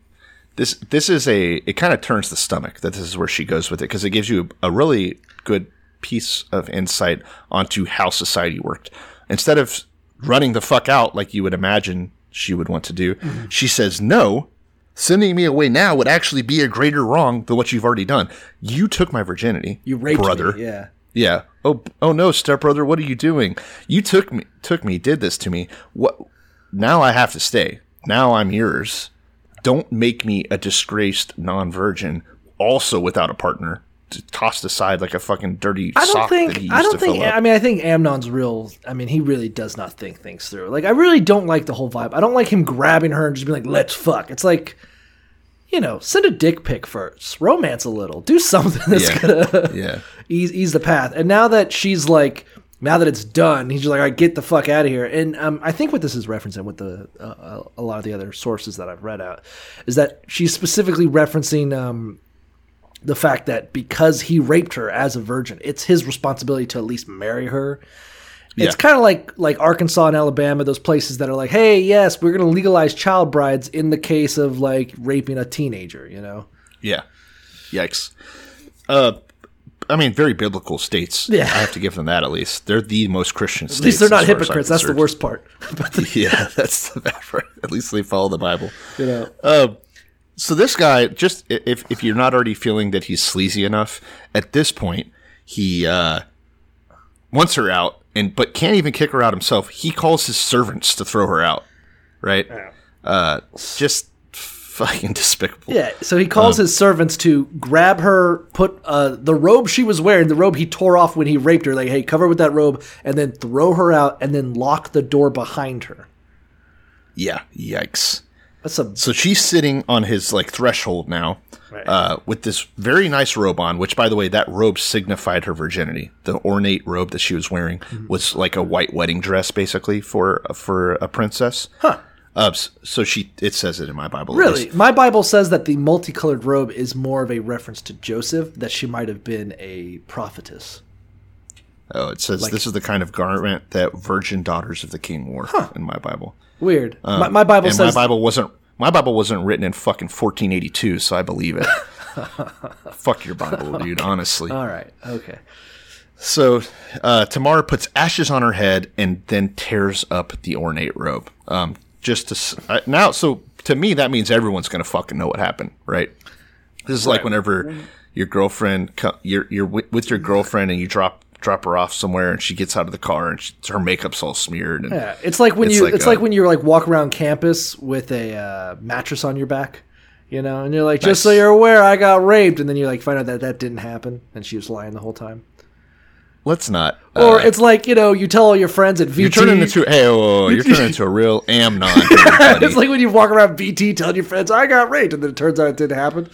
this, this is a, it kind of turns the stomach that this is where she goes with it because it gives you a really good piece of insight onto how society worked. Instead of running the fuck out like you would imagine she would want to do, mm-hmm. she says, no, sending me away now would actually be a greater wrong than what you've already done. You took my virginity. You raped brother. me. Yeah. Yeah. Oh, oh no, stepbrother, what are you doing? You took me, took me, did this to me. What? Now I have to stay. Now I'm yours. Don't make me a disgraced non-virgin, also without a partner, t- tossed aside like a fucking dirty I don't sock that he think. used I don't to think. I mean, I think Amnon's real. I mean, he really does not think things through. Like, I really don't like the whole vibe. I don't like him grabbing her and just being like, "Let's fuck." It's like, you know, send a dick pic first, romance a little, do something that's Yeah. gonna yeah. ease ease the path. And now that she's like, now that it's done, he's just like, "All right, get the fuck out of here." And um, I think what this is referencing with the uh, a lot of the other sources that I've read out is that she's specifically referencing. Um, the fact that because he raped her as a virgin, it's his responsibility to at least marry her. It's kind of like like Arkansas and Alabama, those places that are like, hey, yes, we're going to legalize child brides in the case of like raping a teenager. You know? Yeah. Yikes. Uh, I mean, very biblical states. Yeah. I have to give them that at least. They're the most Christian states. At least they're not as far as I'm hypocrites. That's the worst part. the, Yeah, that's the bad part. At least they follow the Bible. you know, Uh, so this guy, just if if you're not already feeling that he's sleazy enough, at this point he uh, wants her out, and but can't even kick her out himself. He calls his servants to throw her out. Right? Uh, just fucking despicable. yeah. So he calls Um, his servants to grab her, put uh, the robe she was wearing, the robe he tore off when he raped her. Like, hey, cover with that robe, and then throw her out, and then lock the door behind her. Yeah. Yikes. That's a So she's sitting on his like threshold now, Right. uh, with this very nice robe on. Which, by the way, that robe signified her virginity. The ornate robe that she was wearing Mm-hmm. was like a white wedding dress, basically for for a princess. Huh. Uh, so she, it says it in my Bible. Really? My Bible says that the multicolored robe is more of a reference to Joseph, that she might have been a prophetess. Oh, it says this is the kind of garment that virgin daughters of the king wore in my Bible. Weird. Um, my, my Bible and says my Bible wasn't my Bible wasn't written in fucking 1482, so I believe it. Fuck your Bible, dude. Honestly. All right. Okay. So uh, Tamara puts ashes on her head and then tears up the ornate robe. Um, just to uh, now, so to me that means everyone's gonna fucking know what happened, right? This is like whenever your girlfriend, you're you're with, your girlfriend and you drop drop her off somewhere and she gets out of the car and she, her makeup's all smeared. And Yeah, it's like when It's you like it's a- like when you're like walk around campus with a uh, mattress on your back, you know, and you're like, just so you're aware, I got raped, and then you like find out that that didn't happen, and she was lying the whole time. Let's not. Or uh, it's like you know, you tell all your friends at VT. you're turning into hey, whoa, you're turning into a real Amnon. it's like when you walk around VT telling your friends, I got raped, and then it turns out it didn't happen.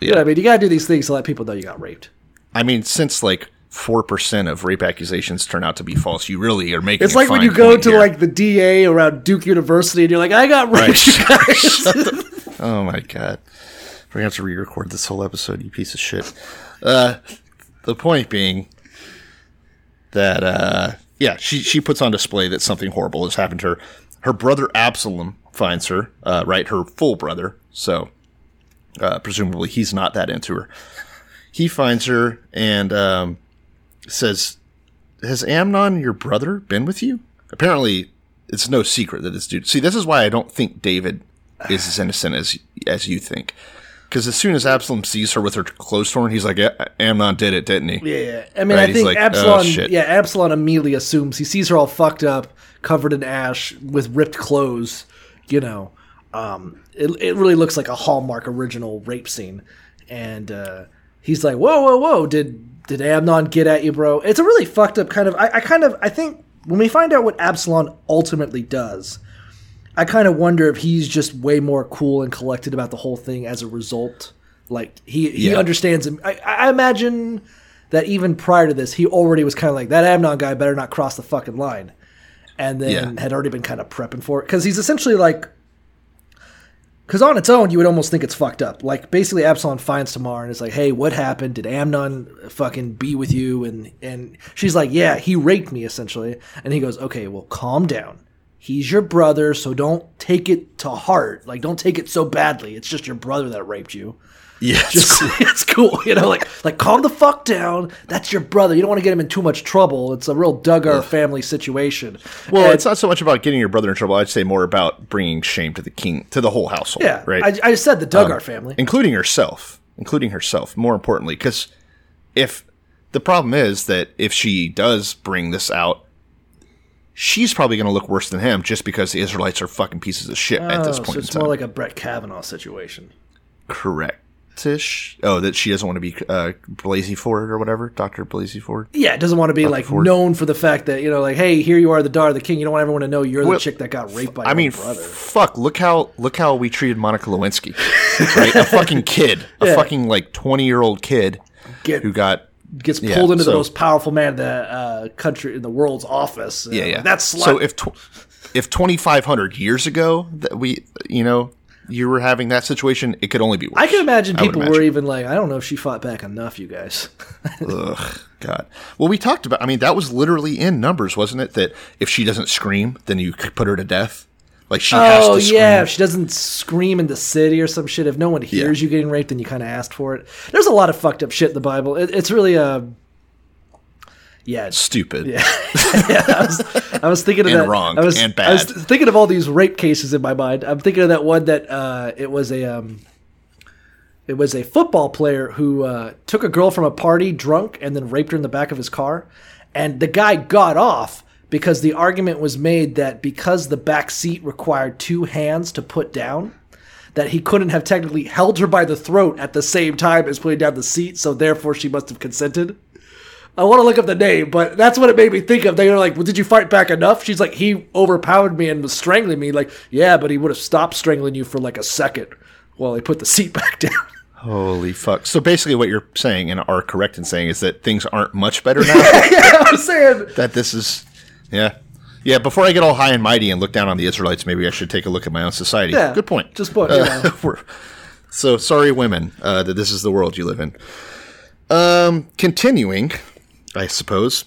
Yeah. I mean, you gotta do these things to let people know you got raped. I mean, since like four percent of rape accusations turn out to be false, you really are making. It's like when you go to here. like the DA around Duke University, and you're like, I got raped. guys." Oh my god, we're gonna have to re-record this whole episode. You piece of shit. Uh, the point being that uh, yeah, she she puts on display that something horrible has happened to her. Her brother Absalom finds her, uh, right? Her full brother. So uh, presumably he's not that into her. He finds her and um, says, "Has Amnon, your brother, been with you?" Apparently, it's no secret that this dude. See, this is why I don't think David is as innocent as as you think. Because as soon as Absalom sees her with her clothes torn, he's like, yeah, "Amnon did it, didn't he?" Yeah, I mean, Right, I think like, oh, Absalom. shit. yeah, Absalom immediately assumes he sees her all fucked up, covered in ash, with ripped clothes. You know, um, it it really looks like a Hallmark original rape scene, and uh, he's like, "Whoa, whoa, whoa! Did did Amnon get at you, bro?" It's a really fucked up kind of. I, I kind of I think when we find out what Absalom ultimately does. I kind of wonder if he's just way more cool and collected about the whole thing as a result. Like he he Yeah. understands him. I, I imagine that even prior to this, he already was kind of like that Amnon guy better not cross the fucking line, and then Yeah. had already been kind of prepping for it because he's essentially like. Because on its own, you would almost think it's fucked up. Like basically, Absalom finds Tamar and is like, "Hey, what happened? Did Amnon fucking be with you?" And and she's like, "Yeah, he raped me essentially." And he goes, "Okay, well, calm down. He's your brother, so don't take it to heart. Like, don't take it so badly. It's just your brother that raped you. Yes. Just it's cool, you know. Like, like calm the fuck down. That's your brother. You don't want to get him in too much trouble. It's a real Duggar family situation. well, And- it's not so much about getting your brother in trouble. I'd say more about bringing shame to the king, to the whole household. yeah. right. I, I said the Duggar Um, family. including herself, including herself. More importantly, because if the problem is that if she does bring this out, she's probably going to look worse than him just because the Israelites are fucking pieces of shit at this Oh, point so it's more like a Brett Kavanaugh situation. Correct-ish. Oh, that she doesn't want to be uh, Blasey Ford or whatever, Doctor Blasey Ford. Yeah, doesn't want to be like Ford. known for the fact that you know, like, hey, here you are, the daughter of the king. You don't want everyone to know you're Well, the chick that got raped by. I your mean, brother. fuck! Look how look how we treated Monica Lewinsky, right? A fucking kid, a Yeah. fucking like twenty year old kid Get- who got gets yeah, pulled into the most powerful man in the uh, country in the world's office. Yeah, yeah. That's so if tw- if twenty five hundred years ago that we you know you were having that situation, it could only be worse. I can imagine people were even like, I don't know if she fought back enough, you guys. Ugh, God. Well, we talked about. I mean, that was literally in numbers, wasn't it? That if she doesn't scream, then you could put her to death. Like she has oh to scream. yeah, if she doesn't scream in the city or some shit. If no one hears Yeah. you getting raped, then you kind of asked for it. There's a lot of fucked up shit in the Bible. It, it's really uh, yeah, Stupid. yeah. I was, I was thinking of And that. wrong I was, and I was bad. thinking of all these rape cases in my mind. I'm thinking of that one that uh, it was a um, it was a football player who uh, took a girl from a party drunk and then raped her in the back of his car, and the guy got off because the argument was made that because the back seat required two hands to put down. That he couldn't have technically held her by the throat at the same time as putting down the seat, so therefore she must have consented. I want to look up the name, but that's what it made me think of. They were like, well, "Did you fight back enough?" She's like, "He overpowered me and was strangling me." Like, yeah, but he would have stopped strangling you for like a second while he put the seat back down. Holy fuck. So basically, what you're saying and are correct in saying is that things aren't much better now. yeah, I'm saying. that this is, yeah, yeah. Before I get all high and mighty and look down on the Israelites, maybe I should take a look at my own society. Yeah, Good point. just point, you know. so sorry, women, uh, that this is the world you live in. Um, continuing, I suppose.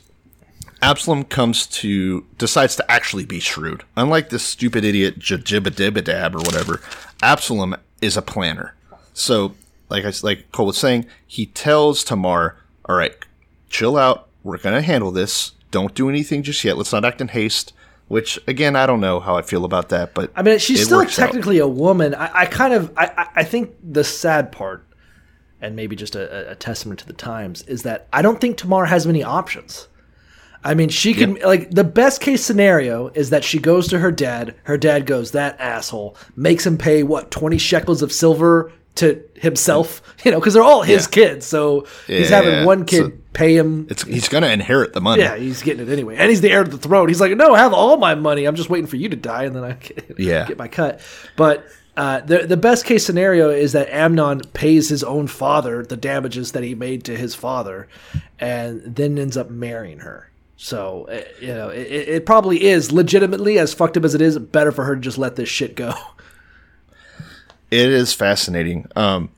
Absalom comes to decides to actually be shrewd. Unlike this stupid idiot Jibadibadab or whatever, Absalom is a planner. So, like I like Cole was saying, he tells Tamar, "All right, chill out. We're gonna handle this. Don't do anything just yet. Let's not act in haste." Which, again, I don't know how I feel about that, but I mean, she's still works out. technically a woman. I, I kind of, I, I- think the sad part, and maybe just a, a testament to the times, is that I don't think Tamar has many options. I mean, she can like the best case scenario is that she goes to her dad. Her dad goes, "That asshole," makes him pay what twenty shekels of silver to himself. You know, because they're all his Yeah. kids. So he's Yeah, having one kid so- pay him. It's, he's gonna inherit the money. Yeah, he's getting it anyway, and he's the heir to the throne. He's like, "No, I have all my money. I'm just waiting for you to die, and then I get, Yeah. get my cut." But uh, the the best case scenario is that Amnon pays his own father the damages that he made to his father, and then ends up marrying her. So uh, you know, it it probably is legitimately as fucked up as it is. Better for her to just let this shit go. it is fascinating um,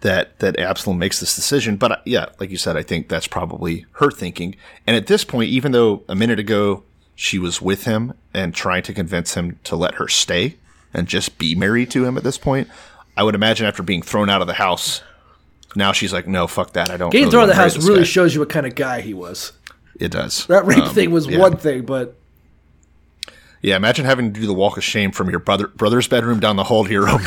that that Absalom makes this decision. But uh, yeah, like you said, I think that's probably her thinking. And at this point, even though a minute ago she was with him and trying to convince him to let her stay and just be married to him at this point, I would imagine after being thrown out of the house, now she's like, no, fuck that. I don't. Getting really thrown out of the house really guy." shows you what kind of guy he was. It does. That rape Um, thing was yeah. one thing, but Yeah, imagine having to do the walk of shame from your brother brother's bedroom down the hall to your own.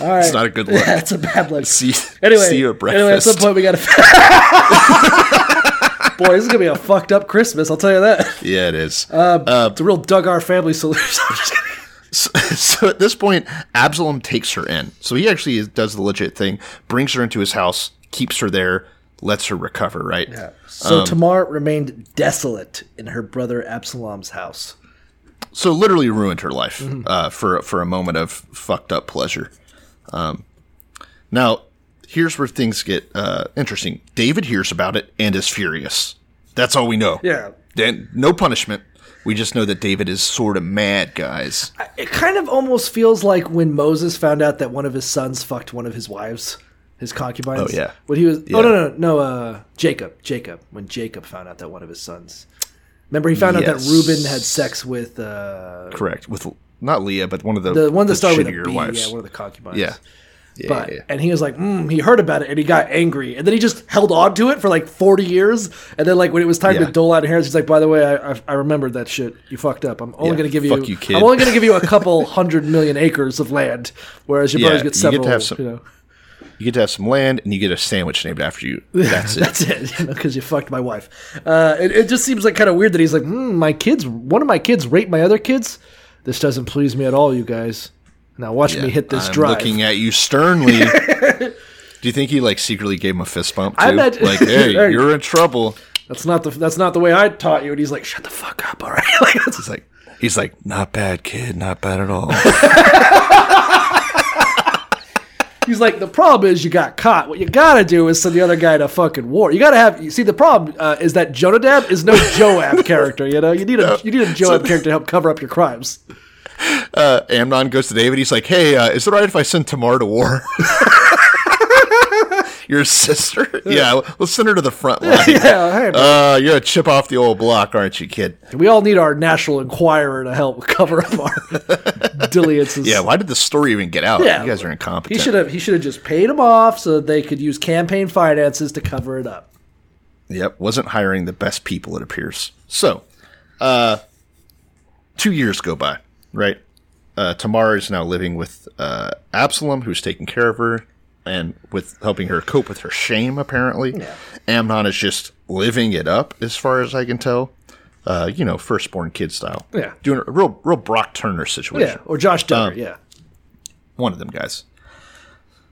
all right, it's not a good look. That's a bad look. See, Anyway, see you at breakfast. anyway, at some point we got to. Boy, this is gonna be a fucked up Christmas. I'll tell you that. yeah, it is. Uh, uh, it's a real Duggar family solution. So, so at this point, Absalom takes her in. So he actually does the legit thing, brings her into his house, keeps her there, lets her recover. Right? Yeah. so Tamar remained desolate in her brother Absalom's house. So literally ruined her life Mm-hmm. uh, for for a moment of fucked up pleasure. Um, now, here's where things get uh, interesting. David hears about it and is furious. That's all we know. Yeah. Then no punishment. We just know that David is sort of mad, guys. It kind of almost feels like when Moses found out that one of his sons fucked one of his wives, his concubines. Oh, yeah. When he was Yeah. oh no no no uh, Jacob Jacob when Jacob found out that one of his sons. Remember he found out that Reuben had sex with uh, Correct. With not Leah, but one of the the one that the started with a B, wives. yeah, one of the concubines. Yeah. Yeah, but yeah, and he was like, mm, he heard about it and he got angry, and then he just held on to it for like forty years, and then like when it was time Yeah. to dole out inheritance, he's like, by the way, I I, I remembered that shit. You fucked up. I'm only to give you, you, kid. I'm only going to give you a couple hundred million acres of land, whereas your Yeah, brothers get you get several. to have some- you know, You get to have some land, and you get a sandwich named after you. That's it. that's it. You know, because you fucked my wife. Uh, it, it just seems like kind of weird that he's like, mm, my kids, one of my kids raped my other kids. This doesn't please me at all, you guys. Now watch me hit this I'm drive. looking at you sternly. Do you think he like secretly gave him a fist bump too? I bet- like, hey, you're in trouble. That's not the that's not the way I taught you. And he's like, shut the fuck up, all right? like, that's- He's like, he's like, not bad, kid, not bad at all. He's like, the problem is you got caught. What you gotta do is send the other guy to fucking war. You gotta have. You see, the problem uh, is that Jonadab is no Joab character. You know, you need a you need a Joab character to help cover up your crimes. uh, Amnon goes to David. He's like, "Hey, uh, is it right if I send Tamar to war?" Your sister? Yeah, let's send her to the front line. yeah, hey, Uh, you're a chip off the old block, aren't you, kid? we all need our National Enquirer to help cover up our dalliances. Yeah, why did the story even get out? Yeah. You guys are incompetent. He should have. He should have just paid them off so that they could use campaign finances to cover it up. Yep, wasn't hiring the best people, it appears. So, uh, two years go by, right? Uh, Tamar is now living with uh, Absalom, who's taking care of her and with helping her cope with her shame, apparently. Amnon is just living it up, as far as I can tell. Uh, you know, firstborn kid style. Yeah. Doing a real, real Brock Turner Yeah, situation. or Josh Duggar. Um, yeah, one of them guys.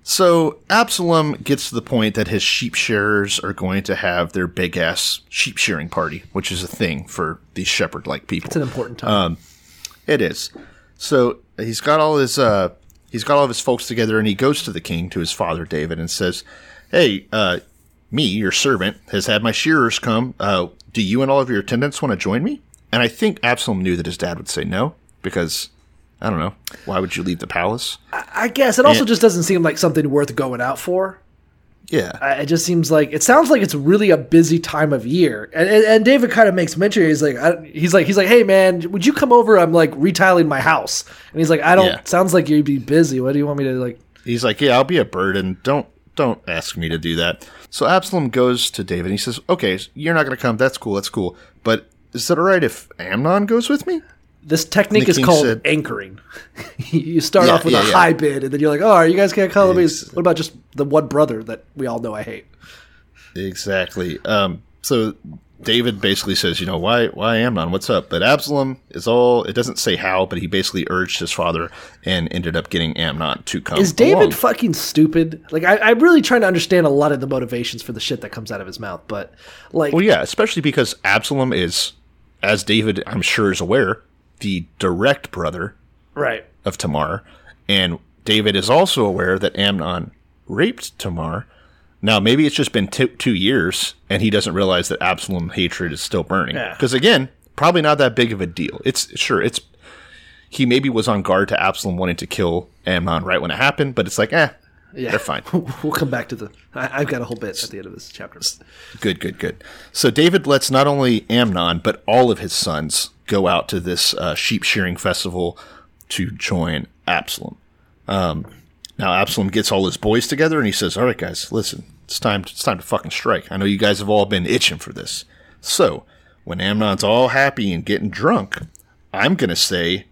So Absalom gets to the point that his sheep shearers are going to have their big ass sheep shearing party, which is a thing for these shepherd like people. it's an important time. It is. So he's got all his uh, he's got all of his folks together, and he goes to the king, to his father David, and says, "Hey, uh, me, your servant, has had my shearers come. Uh, do you and all of your attendants want to join me?" And I think Absalom knew that his dad would say no because I don't know why would you leave the palace? I guess it also yeah. just doesn't seem like something worth going out for. Yeah, I- It just seems like it sounds like it's really a busy time of year, and and, and David kind of makes mention. He's like, I, he's like, he's like, hey man, would you come over? I'm like retiling my house, and he's like, I don't. Yeah. Sounds like you'd be busy. What do you want me to like? He's like, "Yeah, I'll be a burden. Don't don't ask me to do that." So Absalom goes to David. and He says, "Okay, you're not going to come. That's cool. That's cool. But is it all right if Amnon goes with me?" This technique is called said- anchoring. you start Yeah, off with yeah, a yeah. high bid, and then you're like, oh, you guys can't call me. What about just the one brother that we all know I hate? Exactly. Um, so David basically says, "You know, why why Amnon? What's up?" But Absalom is all. It doesn't say how, but he basically urged his father and ended up getting Amnon to come. Is David along. fucking stupid? Like, I, I'm really trying to understand a lot of the motivations for the shit that comes out of his mouth, but like, Well, yeah, especially because Absalom is, as David I'm sure is aware, the direct brother right? of Tamar, and David is also aware that Amnon raped Tamar. Now, maybe it's just been two two years, and he doesn't realize that Absalom hatred is still burning. Yeah. Because again, probably not that big of a deal. It's sure it's he maybe was on guard to Absalom wanting to kill Amnon right when it happened, but it's like, eh, Yeah, they're fine. we'll come back to the. I, I've got a whole bit at the end of this chapter. Good, good, good. So David lets not only Amnon but all of his sons go out to this uh, sheep shearing festival to join Absalom. Um, now Absalom gets all his boys together and he says, "All right, guys, listen. It's time. It's time to fucking strike. I know you guys have all been itching for this. So when Amnon's all happy and getting drunk, I'm gonna say."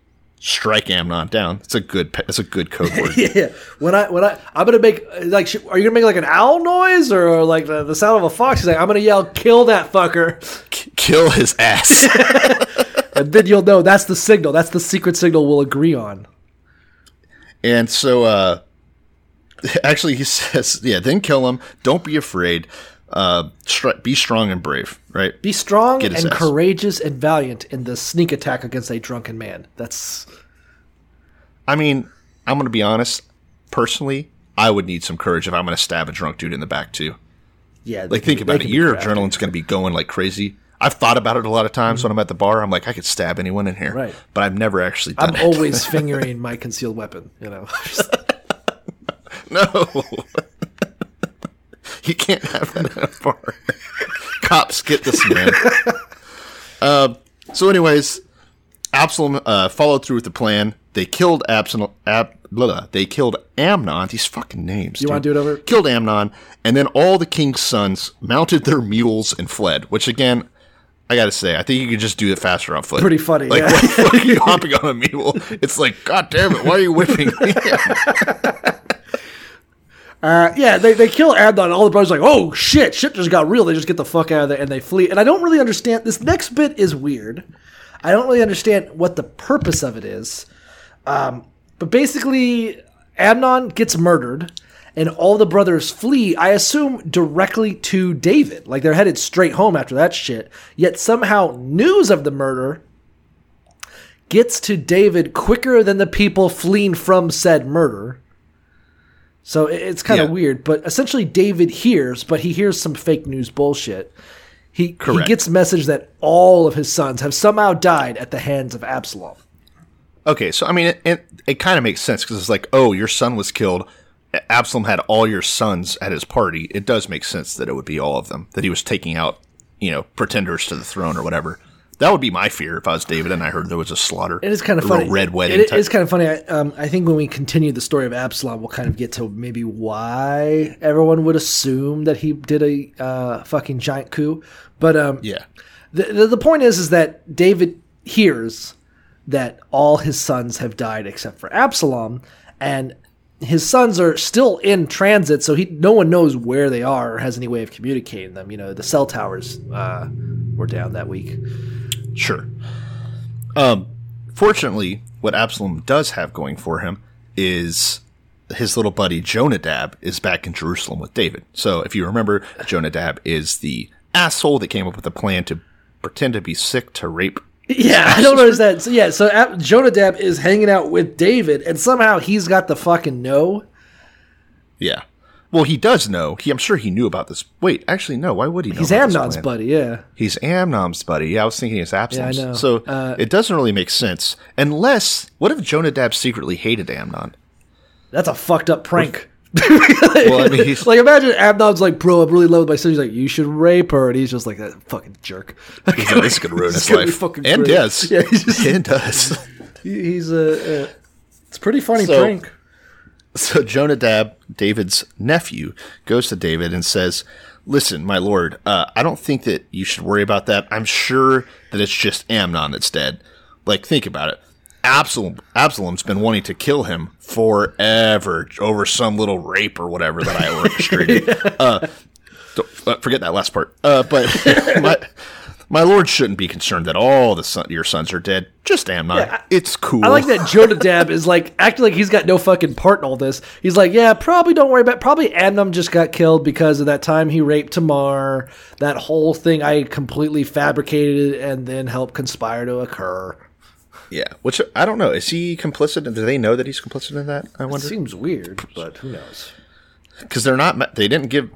Strike Amnon down. It's a good. It's a good code word. Yeah, when I when I I'm gonna make like, are you gonna make like an owl noise or like the, the sound of a fox? He's like, I'm gonna yell, kill that fucker, Kill his ass. and then you'll know that's the signal. That's the secret signal we'll agree on. And so, uh, actually, he says, yeah, then kill him. Don't be afraid. Uh, stri- be strong and brave, right? Be strong and ass. courageous and valiant in the sneak attack against a drunken man. That's I mean, I'm going to be honest. Personally, I would need some courage if I'm going to stab a drunk dude in the back, too. yeah. Like, think about it. Your adrenaline's going to be going like crazy. I've thought about it a lot of times when I'm at the bar. I'm like, I could stab anyone in here. Mm-hmm. Right. But I've never actually done I'm it. always fingering my concealed weapon. You know. No. you can't have that in a bar. Cops, get this man. uh, so, anyways, Absalom uh, followed through with the plan. They killed Absalom. Ab, blah, blah. They killed Amnon. These fucking names. You wanna do it over? Killed Amnon, and then all the king's sons mounted their mules and fled. Which again, I gotta say, I think you could just do it faster on foot. Pretty funny, Like, yeah. are you hopping on a mule? It's like, god damn it, why are you whipping me? Uh, yeah, they, they kill Amnon, and all the brothers like, oh shit, shit just got real. They just get the fuck out of there and they flee. And I don't really understand. This next bit is weird. I don't really understand what the purpose of it is. Um, but basically, Amnon gets murdered, and all the brothers flee. I assume directly to David, like they're headed straight home after that shit. Yet somehow news of the murder gets to David quicker than the people fleeing from said murder. So it's kind of Yeah. weird, but essentially David hears, but he hears some fake news bullshit. He he gets message that all of his sons have somehow died at the hands of Absalom. Okay, so I mean, it, it, it kind of makes sense because it's like, oh, your son was killed. Absalom had all your sons at his party. It does make sense that it would be all of them. That he was taking out, you know, pretenders to the throne or whatever. That would be my fear if I was David and I heard there was a slaughter. It is kind of funny. Red wedding. It type. is kind of funny. I, um, I think when we continue the story of Absalom, we'll kind of get to maybe why everyone would assume that he did a uh, fucking giant coup. But um, yeah. the, the the point is, is that David hears that all his sons have died except for Absalom, and his sons are still in transit, so he no one knows where they are or has any way of communicating them. You know, the cell towers uh, were down that week. Sure. Um, fortunately, what Absalom does have going for him is his little buddy Jonadab is back in Jerusalem with David. So if you remember, Jonadab is the asshole that came up with a plan to pretend to be sick to rape. Yeah, I don't understand. So yeah, so Ab- Jonadab is hanging out with David, and somehow he's got the fucking no. Yeah. Well, he does know. He, I'm sure he knew about this. Wait, actually, no. Why would he know? He's Amnon's buddy. Yeah, He's Amnon's buddy. Yeah, I was thinking it's Absalom's. know. So Uh, it doesn't really make sense. Unless, what if Jonadab secretly hated Amnon? that's a fucked up prank. Well, I mean, he's, like imagine Amnon's like, bro, I'm really in love with my sister. He's like, you should rape her, and he's just like that fucking jerk. he's like, this could ruin his life. and does. Yeah, he's just- and does. He's a. Uh, it's a pretty funny So- prank. So Jonadab, David's nephew, goes to David and says, "Listen, my lord, uh, I don't think that you should worry about that. I'm sure that it's just Amnon that's dead. Like, think about it. Absalom, Absalom's been wanting to kill him forever over some little rape or whatever that I orchestrated. uh, don't, uh, forget that last part. Uh, but my my lord shouldn't be concerned that all the son, your sons are dead. Just Amnon. it's cool. I like that Jonadab is like acting like he's got no fucking part in all this. He's like, yeah, probably don't worry about. Probably Amnon just got killed because of that time he raped Tamar. That whole thing I completely fabricated and then helped conspire to occur. Yeah, which I don't know. Is he complicit? Do they know that he's complicit in that? I It wonder. seems weird, but who knows? Because they're not. They didn't give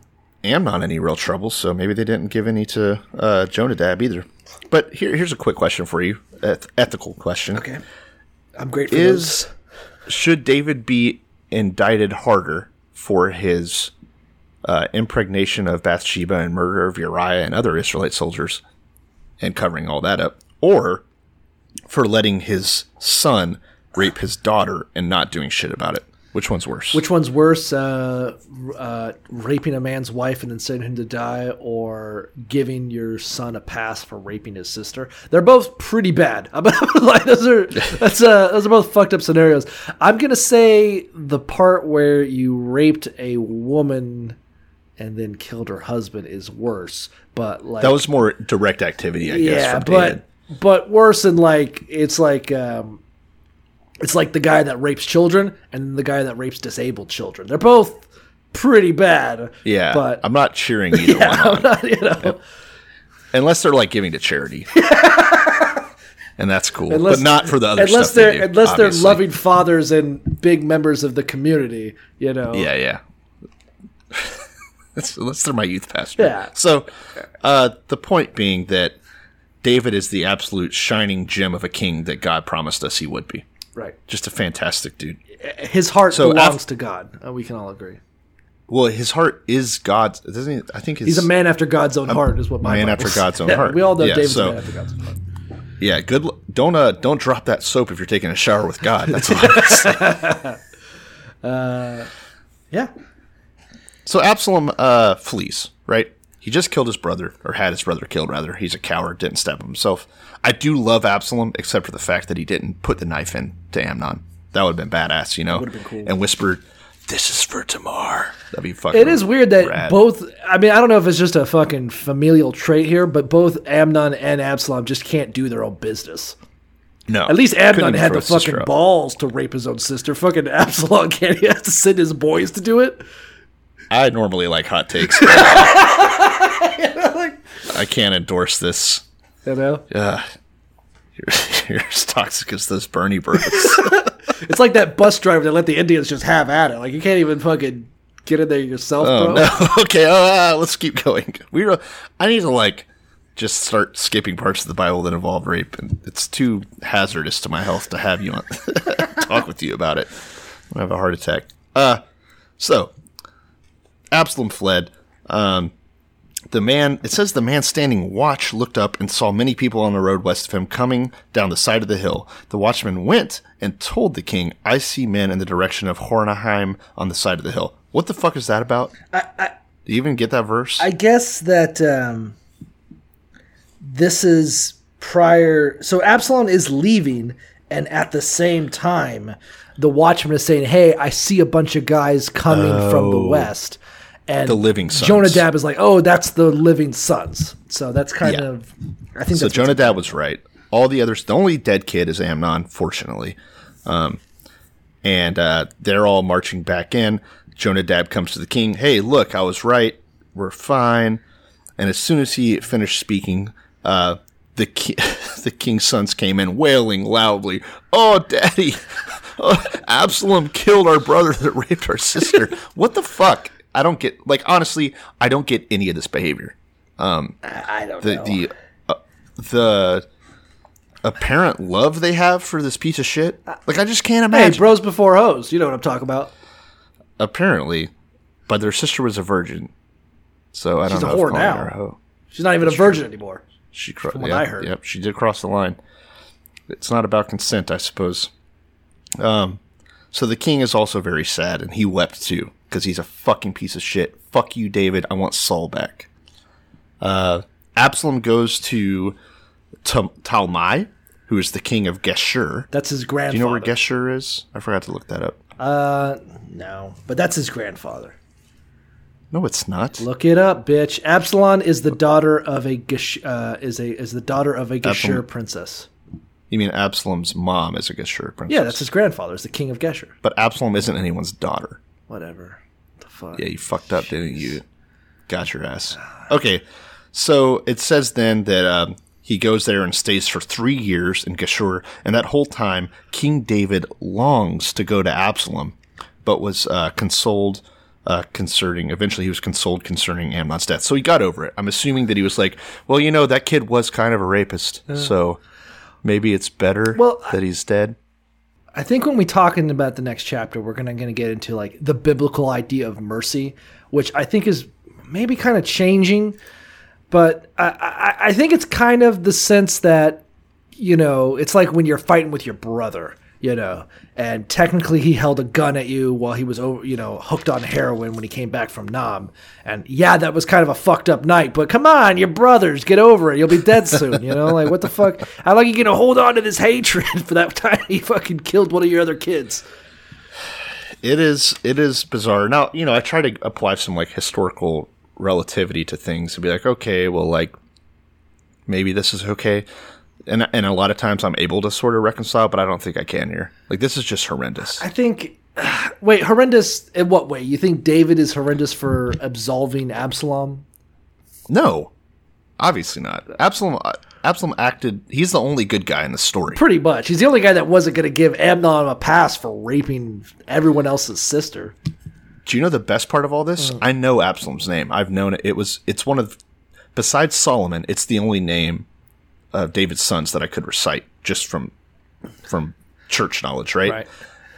Amnon any real trouble, so maybe they didn't give any to uh, Jonadab either. But here, here's a quick question for you, eth- ethical question. Okay, I'm great for those. Is should David be indicted harder for his uh, impregnation of Bathsheba and murder of Uriah and other Israelite soldiers, and covering all that up, or for letting his son rape his daughter and not doing shit about it? Which one's worse? Which one's worse, uh, uh, raping a man's wife and then sending him to die, or giving your son a pass for raping his sister? They're both pretty bad. I'm gonna those are that's uh, those are both fucked up scenarios. I'm gonna say the part where you raped a woman and then killed her husband is worse, but like that was more direct activity, I guess. yeah, from David. but but worse than like it's like um, it's like the guy that rapes children and the guy that rapes disabled children. They're both pretty bad. yeah, but I'm not cheering either one yeah, on, I'm not, you know, unless they're like giving to charity. And that's cool, unless but not for the other unless stuff they they're do, unless obviously. they're loving fathers and big members of the community. You know, Yeah, yeah. That's- unless they're my youth pastor. Yeah. So, uh, the point being that David is the absolute shining gem of a king that God promised us he would be. Right. Just a fantastic dude. His heart So belongs af- to God. Uh, we can all agree. Well, his heart is God's. Doesn't he? I think his, He's a man after God's own heart, is what my man after. God's own Yeah, heart. We all know Yeah, David's so- a man after God's own heart. Yeah, good. l- Don't uh, don't drop that soap if you're taking a shower with God. That's all. I'm. Yeah, So Absalom uh, flees, right? He just killed his brother, or had his brother killed, rather. He's a coward, didn't stab himself. I do love Absalom, except for the fact that he didn't put the knife in to Amnon. That would have been badass, you know? been cool. And whispered, This is for Tamar. That'd be fucking It is weird that rad. both. I mean, I don't know if it's just a fucking familial trait here, but both Amnon and Absalom just can't do their own business. No. At least Couldn't Amnon had the fucking balls to rape his own sister. Fucking Absalom can't. He has to send his boys to do it. I normally like hot takes. I can't endorse this. You know, Yeah. you're, you're as toxic as those Bernie bros. it's like that bus driver that let the Indians just have at it. Like you can't even fucking get in there yourself, Oh bro. no. okay. Uh, let's keep going. We. Re- I need to like just start skipping parts of the Bible that involve rape, and it's too hazardous to my health to have you on talk with you about it. I have a heart attack. Uh, so Absalom fled. Um, the man, it says the man standing watch looked up and saw many people on the road west of him coming down the side of the hill. The watchman went and told the king, I see men in the direction of Horonaim on the side of the hill. What the fuck is that about? I. Do you even get that verse? I guess that um, this is prior. So Absalom is leaving, and at the same time, the watchman is saying, "Hey, I see a bunch of guys coming from the west." And. The living sons. Jonadab is like, "Oh, that's the living sons." So that's kind Yeah. of. I think so Jonadab was right. All the others, the only dead kid is Amnon, fortunately. Um, and uh, they're all marching back in. Jonadab comes to the king. Hey, look, I was right. We're fine. And as soon as he finished speaking, uh, the ki- the king's sons came in wailing loudly. Oh, daddy! Oh, Absalom killed our brother that raped our sister. what the fuck? I don't get. Like honestly, I don't get any of this behavior Um, I don't the know. the uh, the apparent love they have for this piece of shit. Like I just can't imagine. hey, bros before hoes. You know what I'm talking about. Apparently, but their sister was a virgin, so I don't a know. whore if calling now. her a. She's not even a virgin anymore. She cro- From what yeah, I heard. Yep, she did cross the line. It's not about consent, I suppose. Um, so the king is also very sad, and he wept too because he's a fucking piece of shit. Fuck you, David. I want Saul back. Uh, Absalom goes to Tal- Talmai, who is the king of Geshur. That's his grandfather. Do you know where Geshur is? I forgot to look that up. Uh, no, but that's his grandfather. No, it's not. Look it up, bitch. Absalom is the daughter of a Gesh- uh, is a is the daughter of a Geshur Absalom. princess. You mean Absalom's mom is a Geshur princess? Yeah, that's his grandfather. Is the king of Geshur. But Absalom isn't anyone's daughter. Whatever. The fuck. Yeah, you fucked up, didn't you? Got your ass. Okay, so it says then that um, he goes there and stays for three years in Geshur, and that whole time, King David longs to go to Absalom, but was uh, consoled uh, concerning. Eventually, he was consoled concerning Amnon's death, so he got over it. I'm assuming that he was like, "Well, you know, that kid was kind of a rapist, so maybe it's better Well, that he's dead." I think when we talking about the next chapter, we're gonna gonna get into like the biblical idea of mercy, which I think is maybe kind of changing, but I, I I think it's kind of the sense that you know it's like when you're fighting with your brother, you know, and technically he held a gun at you while he was over, you know, hooked on heroin when he came back from Nam, and yeah, that was kind of a fucked up night, but come on, your brothers, get over it, you'll be dead soon, you know, like what the fuck? How long are you gonna hold on to this hatred for that time he fucking killed one of your other kids? it is it is bizarre. Now, you know, I try to apply some like historical relativity to things and be like, okay, well, like maybe this is okay. And and a lot of times I'm able to sort of reconcile, but I don't think I can here. Like this is just horrendous. I think. Wait, horrendous in what way? You think David is horrendous for absolving Absalom? No, obviously not. Absalom uh, Absalom acted. He's the only good guy in the story. Pretty much. He's the only guy that wasn't going to give Amnon a pass for raping everyone else's sister. Do you know the best part of all this? I know Absalom's name. I've known it. It was. It's one of. Besides Solomon, it's the only name of David's sons that I could recite just from from church knowledge, right? Right.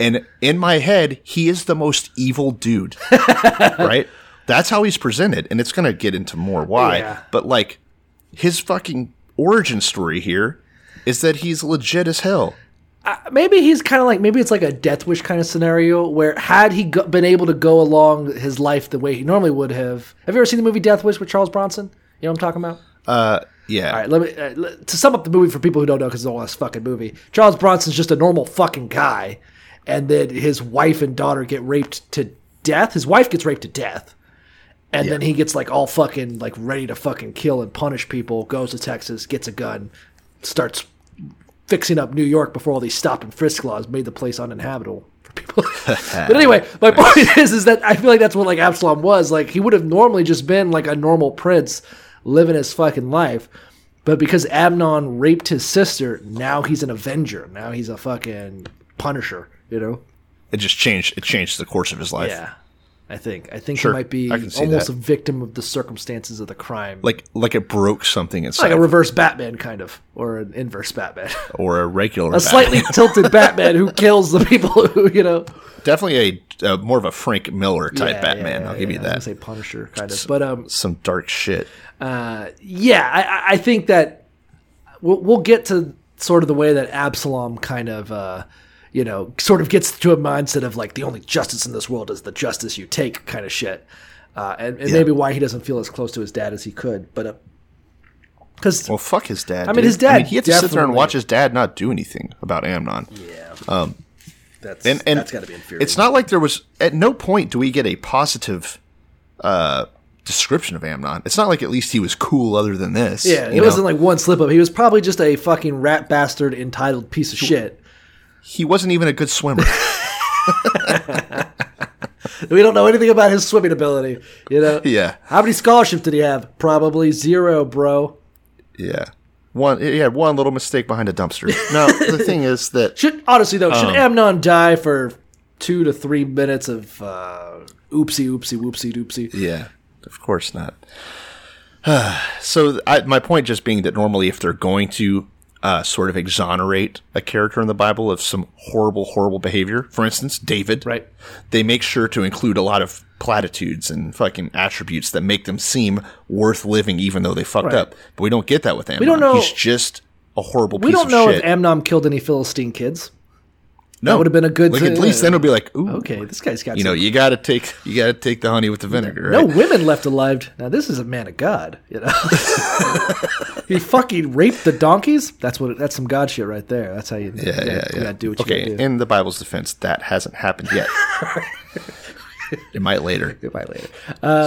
And in my head, he is the most evil dude, right? That's how he's presented, and it's gonna get into more why. Yeah. But like, his fucking origin story here is that he's legit as hell. Maybe he's kind of like maybe it's like a death wish kind of scenario where had he go, been able to go along his life the way he normally would have. Have you ever seen the movie Death Wish with Charles Bronson? You know what I'm talking about? Uh, yeah. All right, let me uh, le- to sum up the movie for people who don't know because it's the last fucking movie. Charles Bronson's just a normal fucking guy, and then his wife and daughter get raped to death. His wife gets raped to death, and then he gets like all fucking like ready to fucking kill and punish people. Goes to Texas, gets a gun, starts fixing up New York before all these stop and frisk laws made the place uninhabitable for people. but anyway, my point is, is that I feel like that's what like Absalom was. Like he would have normally just been like a normal prince living his fucking life. But because Amnon raped his sister, now he's an avenger. Now he's a fucking punisher, you know? It just changed. It changed the course of his life. Yeah. I think. I think Sure, he might be I can see almost that. a victim of the circumstances of the crime. Like like it broke something inside, like a reverse Batman kind of, or an inverse Batman. or a regular, a slightly tilted Batman who kills the people who, you know. definitely a uh, more of a Frank Miller type Yeah, Batman. yeah, I'll give yeah, you I was that. say Punisher kind of. But um Some dark shit. uh yeah, I- I, I think that we'll, we'll get to sort of the way that Absalom kind of uh you know, sort of gets to a mindset of like the only justice in this world is the justice you take kind of shit. Uh, and, and Yeah. maybe why he doesn't feel as close to his dad as he could. But because Well, fuck his dad. I mean, his dad he had to sit there and watch his dad not do anything about Amnon. Yeah, that's and and that's got to be infuriating. It's not like there was at no point do we get a positive uh, description of Amnon. It's not like at least he was cool other than this. yeah, it know? wasn't like one slip up. He was probably just a fucking rat bastard, entitled piece of shit. He wasn't even a good swimmer. We don't know anything about his swimming ability. You know. yeah, How many scholarships did he have? Probably zero, bro. yeah. One, he had one little mistake behind a dumpster. No, the thing is that Should honestly though, Um, should Amnon die for two to three minutes of uh, oopsie, oopsie, whoopsie, doopsie? Yeah, of course not. so I, my point just being that normally if they're going to uh, sort of exonerate a character in the Bible of some horrible, horrible behavior, for instance, David, Right. They make sure to include a lot of platitudes and fucking attributes that make them seem worth living, even though they fucked Right. up. But we don't get that with Amnon. don't know- He's just a horrible We don't know shit. if Amnon killed any Philistine kids. No, that would've been a good Like thing. at least then it'll be like, ooh, Okay, this guy's got you know, you got to take you got to take the honey with the vinegar. no right? women left alive. Now this is a man of God. You know, he fucking raped the donkeys. That's what. That's some God shit right there. That's how you. Yeah, you yeah, you yeah. gotta do what you okay, gotta do. in the Bible's defense, that hasn't happened yet. it might later. It might later.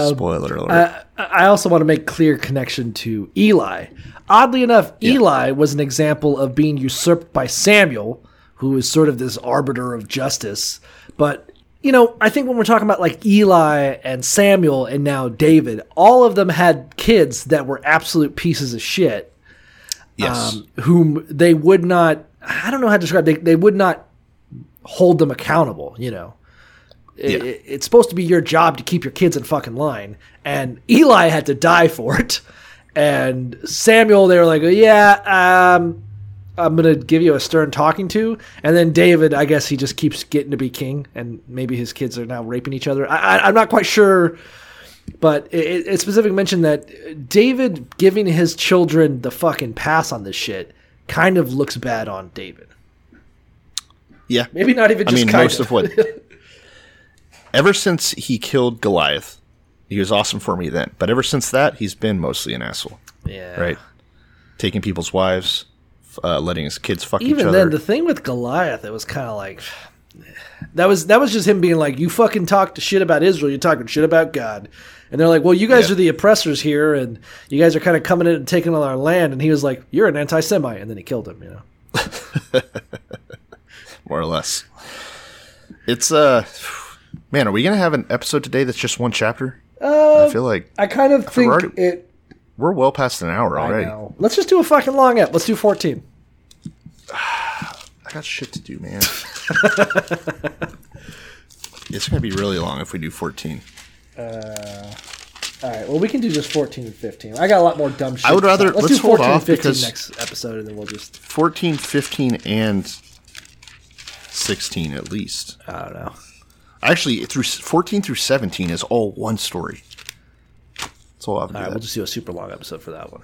Spoiler alert. Uh, I also want to make clear connection to Eli. Oddly enough, Eli was an example of being usurped by Samuel, who is sort of this arbiter of justice. But you know, I think when we're talking about like Eli and Samuel and now David, all of them had kids that were absolute pieces of shit, yes. um, whom they would not. I don't know how to describe. They they would not hold them accountable. You know. It- Yeah. it- it's supposed to be your job to keep your kids in fucking line. And Eli had to die for it. And Samuel, they were like, yeah, um, I'm going to give you a stern talking to. And then David, I guess he just keeps getting to be king. And maybe his kids are now raping each other. I, I, I'm not quite sure. But it, it specifically mentioned that David giving his children the fucking pass on this shit kind of looks bad on David. yeah. Maybe not even I just mean, kind most of what. ever since he killed Goliath, he was awesome for me then. But ever since that, he's been mostly an asshole. yeah. Right? Taking people's wives, uh, letting his kids fuck each other. even then the thing with goliath it was kind of like that was that was just him being like you fucking talk shit about israel you're talking shit about god and they're like well you guys Yeah. are the oppressors here and you guys are kind of coming in and taking all our land and he was like you're an anti-semite and then he killed him you know more or less. It's uh, man, are we gonna have an episode today that's just one chapter? I feel like i kind of think already- it we're well past an hour already. let's just do a fucking long ep let's do 14 I got shit to do, man. it's gonna be really long if we do fourteen. Uh, all right well we can do just 14 and 15 i got a lot more dumb shit I would rather- let's, let's do hold 14 and off 15 because- next episode and then we'll just 14, 15, and 16 at least. i don't know Actually, through 14 through 17 is all one story. I'll do. all right we'll just do a super long episode for that one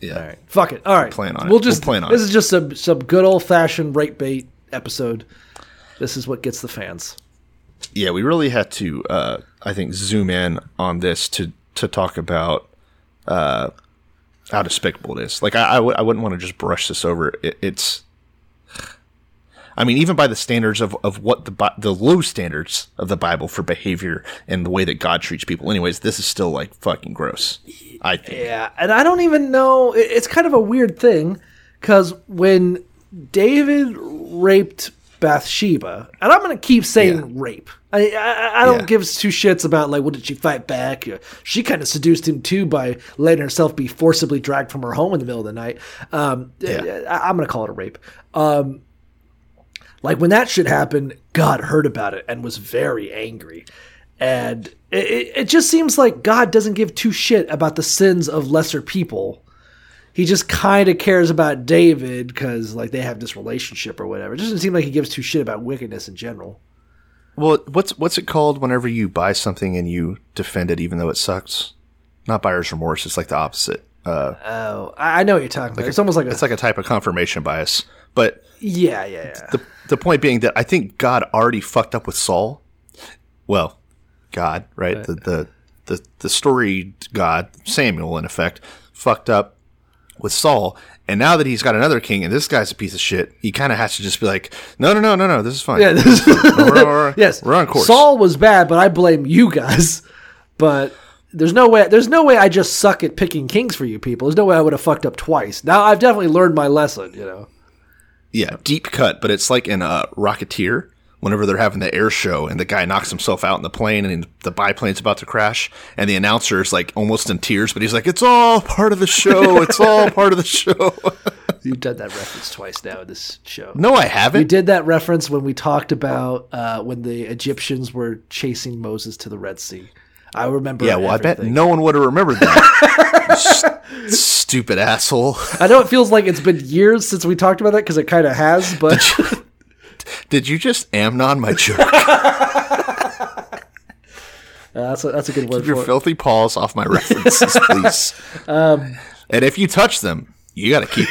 yeah. All right. Fuck it. All right. plan on it. We'll just We'll plan on This it. is just some some good old fashioned rape bait episode. This is what gets the fans. Yeah, we really had to, uh, I think, zoom in on this to to talk about uh, how despicable it is. Like, I I, w- I wouldn't want to just brush this over. It, it's, I mean, even by the standards of, of what the the low standards of the Bible for behavior and the way that God treats people. Anyways, this is still like fucking gross. I think. Yeah, and I don't even know. It's kind of a weird thing because when David raped Bathsheba, and I'm going to keep saying Yeah. rape. I, I, I don't Yeah. give two shits about like what did she fight back. She kind of seduced him too by letting herself be forcibly dragged from her home in the middle of the night. Um, Yeah. I, I'm going to call it a rape. Um, like when that shit happened, God heard about it and was very angry. and it, it, just seems like God doesn't give two shit about the sins of lesser people. He just kind of cares about David because like they have this relationship or whatever. It doesn't seem like he gives two shit about wickedness in general. Well, what's what's it called whenever you buy something and you defend it even though it sucks? Not buyer's remorse. It's like the opposite. Uh, Oh, I I know what you're talking about. It's almost like a, it's like a type of confirmation bias. But yeah, yeah, yeah. the the point being that I think God already fucked up with Saul. Well, God, right? The, the the the story God Samuel in effect fucked up with Saul, and now that he's got another king and this guy's a piece of shit, he kind of has to just be like, no, no, no, no, no, this is fine. Yeah, this- No, we're, we're- yes, we're on course. Saul was bad, but I blame you guys. But there's no way. There's no way I just suck at picking kings for you people. There's no way I would have fucked up twice. Now I've definitely learned my lesson. You know. Yeah, deep cut, but it's like in a Rocketeer. Whenever they're having the air show and the guy knocks himself out in the plane and the biplane's about to crash, and the announcer is like almost in tears, but he's like, "It's all part of the show. It's all part of the show." You've done that reference twice now in this show. no, I haven't. We did that reference when we talked about uh, when the Egyptians were chasing Moses to the Red Sea. I remember. Yeah, well, I bet no one would have remembered that. You Stupid asshole. I know it feels like it's been years since we talked about that because it kind of has, but Did you just Amnon my joke? uh, that's a, that's a good word Keep your it. filthy paws off my references, please. Um, and if you touch them, you got to keep.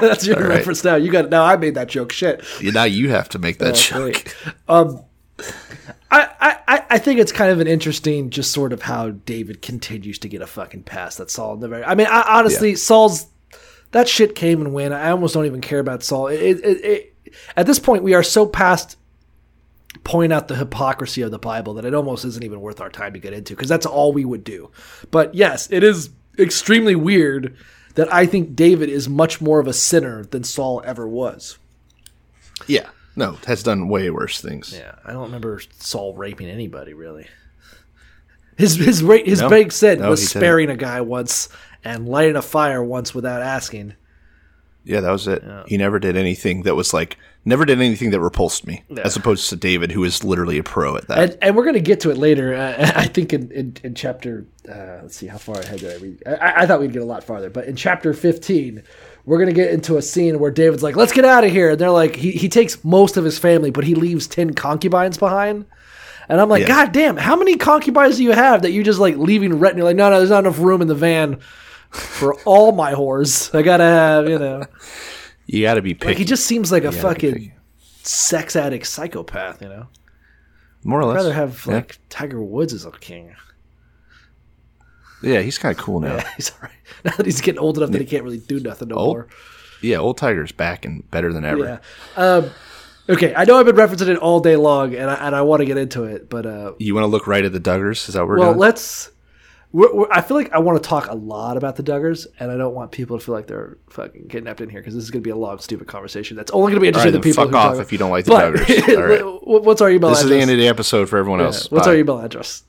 That's your All right. reference now. You got now. I made that joke. Shit. now you have to make that Oh, joke. Um, I, I, I- think it's kind of an interesting, just sort of how David continues to get a fucking pass. That Saul never. I mean, I, honestly, Saul's that shit came and went. I almost don't even care about Saul. It, it, it, it, at this point, we are so past point out the hypocrisy of the Bible that it almost isn't even worth our time to get into because that's all we would do. But yes, it is extremely weird that I think David is much more of a sinner than Saul ever was. Yeah. No, has done way worse things. Yeah, I don't remember Saul raping anybody really. His his ra- his No. big sin No, was sparing a guy once and lighting a fire once without asking. Yeah, that was it. He never did anything that was like never did anything that repulsed me, as opposed to David, who is literally a pro at that. And, and we're gonna get to it later. Uh, I think in in, in chapter uh, let's see how far ahead did I read? I, I thought we'd get a lot farther, but in chapter fifteen. We're gonna get into a scene where David's like, "Let's get out of here," and they're like, he, he takes most of his family, but he leaves ten concubines behind. And I'm like, Yeah. God damn, how many concubines do you have that you just like leaving rent? And you're like, no, no, there's not enough room in the van for all my whores. I gotta have, you know. you got to be picky, Like he just seems like a fucking sex addict psychopath, you know. more or I'd less. rather have Yeah. like Tiger Woods as a king. Yeah, he's kind of cool now. Yeah, he's all right. Now that he's getting old enough that he can't really do nothing no Old? more. Yeah, old Tiger's back and better than ever. Yeah. Um, okay, I know I've been referencing it all day long, and I, and I want to get into it, but uh, You want to look right at the Duggars? Is that what we're well, doing? let's. We're, we're, I feel like I want to talk a lot about the Duggars, and I don't want people to feel like they're fucking kidnapped in here because this is going to be a long, stupid conversation. That's only going to be interesting right, to people. fuck off if you don't like the But- Duggars. All right. What's our email this is the end of the episode for everyone Yeah, else. What's Bye. our email address?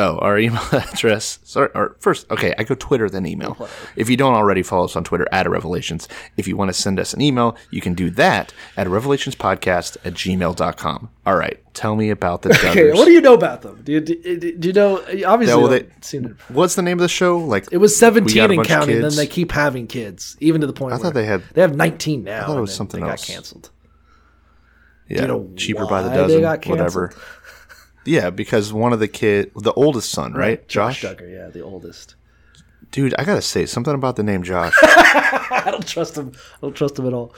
Oh, our email address. Sorry, or first, okay, I go Twitter then email. If you don't already follow us on Twitter at Revelations, if you want to send us an email, you can do that at revelationspodcast at gmail.com. All right, tell me about the Duggars. Okay, what do you know about them? Do you, do, do you know? Obviously, Yeah, well, they seem to- What's the name of the show? Like it was we got seventeen a and counting. Then they keep having kids, even to the point. I where thought they had- they have nineteen now. I thought it was something they else. got canceled. yeah, you know cheaper by the dozen, whatever. Yeah, because one of the kid, the oldest son, right, Josh Josh. Duggar, yeah, the oldest. Dude, I gotta say something about the name Josh. I don't trust him. I don't trust him at all.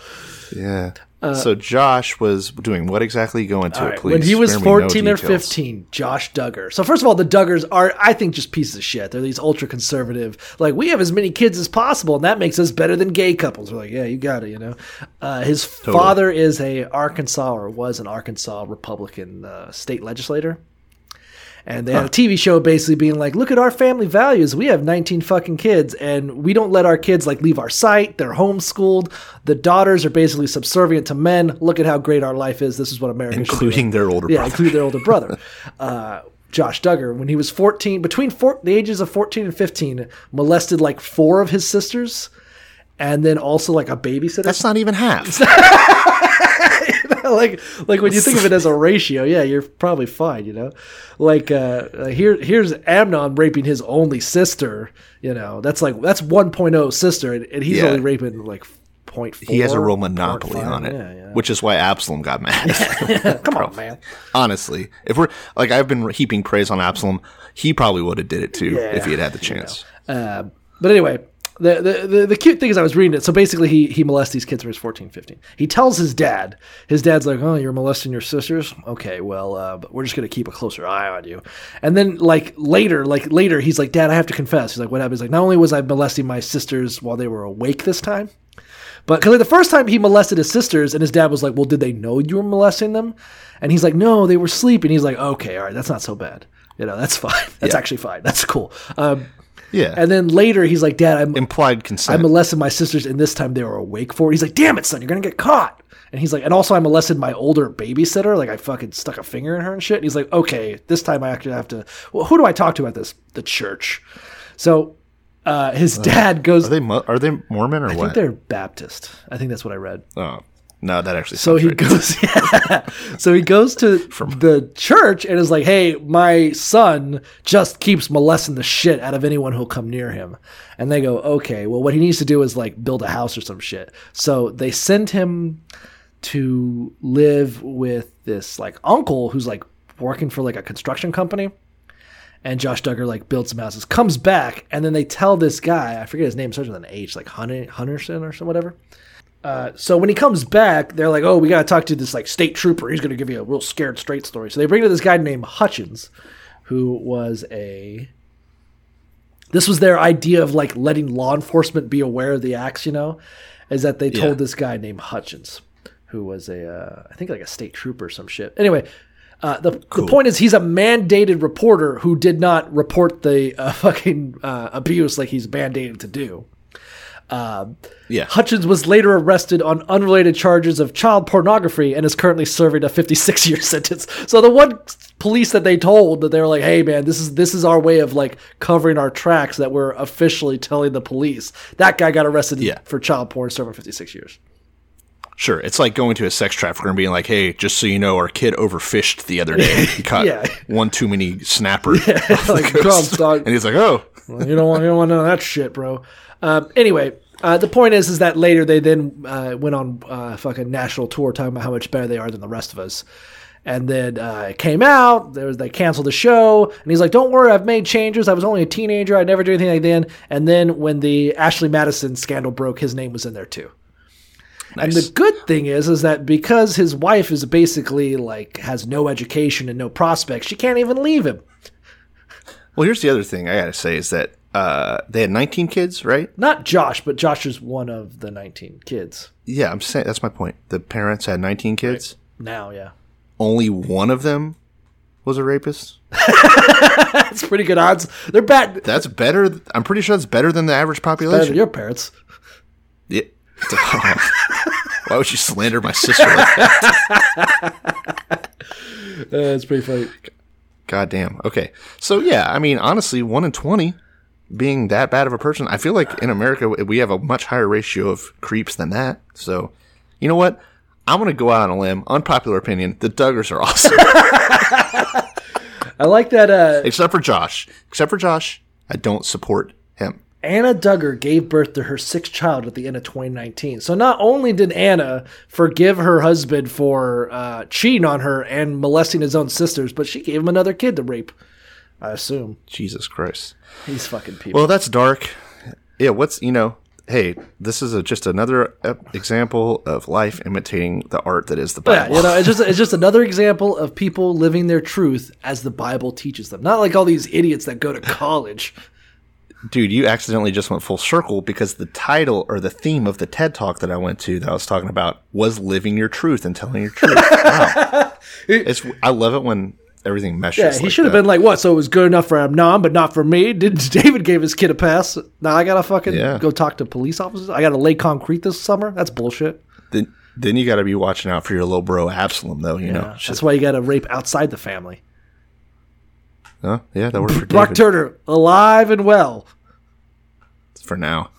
yeah. so Josh was doing what exactly? Go into Uh, All it, please. When he was Spare me no 14 or details. 15, Josh Duggar. So, first of all, the Duggars are, I think, just pieces of shit. They're these ultra conservative, like, we have as many kids as possible, and that makes us better than gay couples. We're like, yeah, you got it, you know? Uh, his father is a Arkansas, or was an Arkansas Republican uh, state legislator. And they had a TV show basically being like, look at our family values. We have 19 fucking kids, and we don't let our kids like leave our sight. They're homeschooled. The daughters are basically subservient to men. Look at how great our life is. This is what America including their older yeah, brother. including their older brother. Uh, Josh Duggar, when he was 14, between four, the ages of 14 and 15, molested like four of his sisters, and then also like a babysitter. That's not even half. like like when you think of it as a ratio, yeah, you're probably fine, you know. Like uh here here's Amnon raping his only sister, you know. That's like that's 1.0 sister and, and he's Yeah. only raping like 0.4. He has a real monopoly 0.5. on it, Yeah, yeah. which is why Absalom got mad. Come on, man. Honestly, if we're like I've been heaping praise on Absalom, he probably would have did it too if he had had the chance. Um, but anyway, the, the, the, the cute thing is I was reading it. So basically, he, he molests these kids when he's 14, 15. He tells his dad, his dad's like, oh, you're molesting your sisters? Okay, well, uh, but we're just going to keep a closer eye on you. And then, like, later, like, later, he's like, Dad, I have to confess. He's like, what happened? He's like, not only was I molesting my sisters while they were awake this time, but because like, the first time he molested his sisters, and his dad was like, "Well, did they know you were molesting them?" And he's like, "No, they were sleeping." He's like, "Okay, all right, that's not so bad. You know, that's fine. That's Yeah. actually fine. That's cool." Um, Yeah, and then later, he's like, "Dad, I'm implied consent. I molested my sisters, and this time they were awake for it." He's like, "Damn it, son, you're gonna get caught." And he's like, "And also, I molested my older babysitter. Like, I fucking stuck a finger in her and shit." And he's like, "Okay, this time I actually have to. Well, who do I talk to about this? The church." So, uh, his dad goes. are they are they Mormon or what? I think they're Baptist. I think that's what I read. Oh no, that actually. So he right. goes, yeah. So he goes to the church and is like, "Hey, my son just keeps molesting the shit out of anyone who'll come near him." And they go, "Okay, well, what he needs to do is like build a house or some shit." So they send him to live with this like uncle who's like working for like a construction company. And Josh Duggar like builds some houses, comes back, and then they tell this guy, I forget his name, starts with an H, like Hunter, Hunterson or some whatever. Uh, so when he comes back, they're like, "Oh, we gotta talk to this like state trooper. He's gonna give you a real scared straight story." So they bring to this guy named Hutchens, who was a. This was their idea of like letting law enforcement be aware of the acts. You know, is that they told Yeah. this guy named Hutchens, who was a uh, I think like a state trooper or some shit. Anyway. Uh, the, the point is, he's a mandated reporter who did not report the uh, fucking uh, abuse like he's mandated to do. Um, Yeah. Hutchens was later arrested on unrelated charges of child pornography and is currently serving a 56 year sentence. So the one police that they told that they were like, "Hey man, this is this is our way of like covering our tracks that we're officially telling the police." That guy got arrested Yeah. for child porn serving 56 years. Sure, it's like going to a sex trafficker and being like, "Hey, just so you know, our kid overfished the other day. He caught Yeah. one too many snapper." off the like, coast." crumbs, dog. And he's like, "Oh, Well, you don't want you don't want none of that shit, bro. Um, anyway, uh, the point is, is that later they then uh, went on uh, fucking national tour talking about how much better they are than the rest of us. And then uh, it came out. There was, they canceled the show, and he's like, "Don't worry, I've made changes. I was only a teenager. I never did anything like then." And then when the Ashley Madison scandal broke, his name was in there too. And the good thing is, is that because his wife is basically like has no education and no prospects, she can't even leave him. Well, here's the other thing I gotta say is that uh, they had 19 kids, right? Not Josh, but Josh is one of the 19 kids Yeah, I'm saying that's my point. The parents had 19 kids. now. Yeah. Only one of them was a rapist. That's pretty good odds. They're bad. That's better. I'm pretty sure that's better than the average population. than your parents. Yeah. Why would you slander my sister? Like that? Uh, it's pretty funny. God damn. Okay. So yeah, I mean, honestly, one in twenty being that bad of a person, I feel like in America we have a much higher ratio of creeps than that. So, you know what? I'm gonna go out on a limb. Unpopular opinion: the Duggars are awesome, I like that. Uh, except for Josh. Except for Josh, I don't support him. Anna Duggar gave birth to her sixth child at the end of 2019. So not only did Anna forgive her husband for uh, cheating on her and molesting his own sisters, but she gave him another kid to rape. I assume Jesus Christ. these fucking people. Well, that's dark. Yeah. What's you know? Hey, this is a, just another example of life imitating the art that is the Bible. yeah, you know, it's just it's just another example of people living their truth as the Bible teaches them. Not like all these idiots that go to college. Dude, you accidentally just went full circle because the title or the theme of the TED talk that I went to that I was talking about was living your truth and telling your truth. Wow. It's I love it when everything meshes. Yeah, he like should have been like, "What? So it was good enough for Amnon, but not for me." Did David gave his kid a pass? Now I gotta fucking Yeah. go talk to police officers. I gotta lay concrete this summer. That's bullshit. Then, then you got to be watching out for your little bro Absalom, though. You know, That's why you gotta rape outside the family. Huh? yeah, that worked for Brock David Turner alive and well. for now.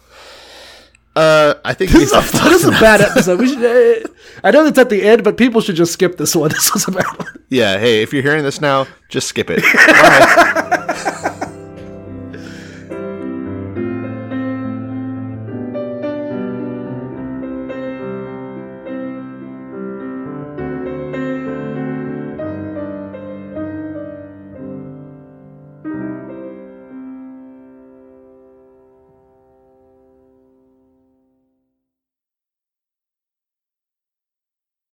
Uh, I think This is, a, this is a bad episode. We should. Uh, I know it's at the end, but people should just skip this one. This was a bad one. yeah. Hey, if you're hearing this now, just skip it.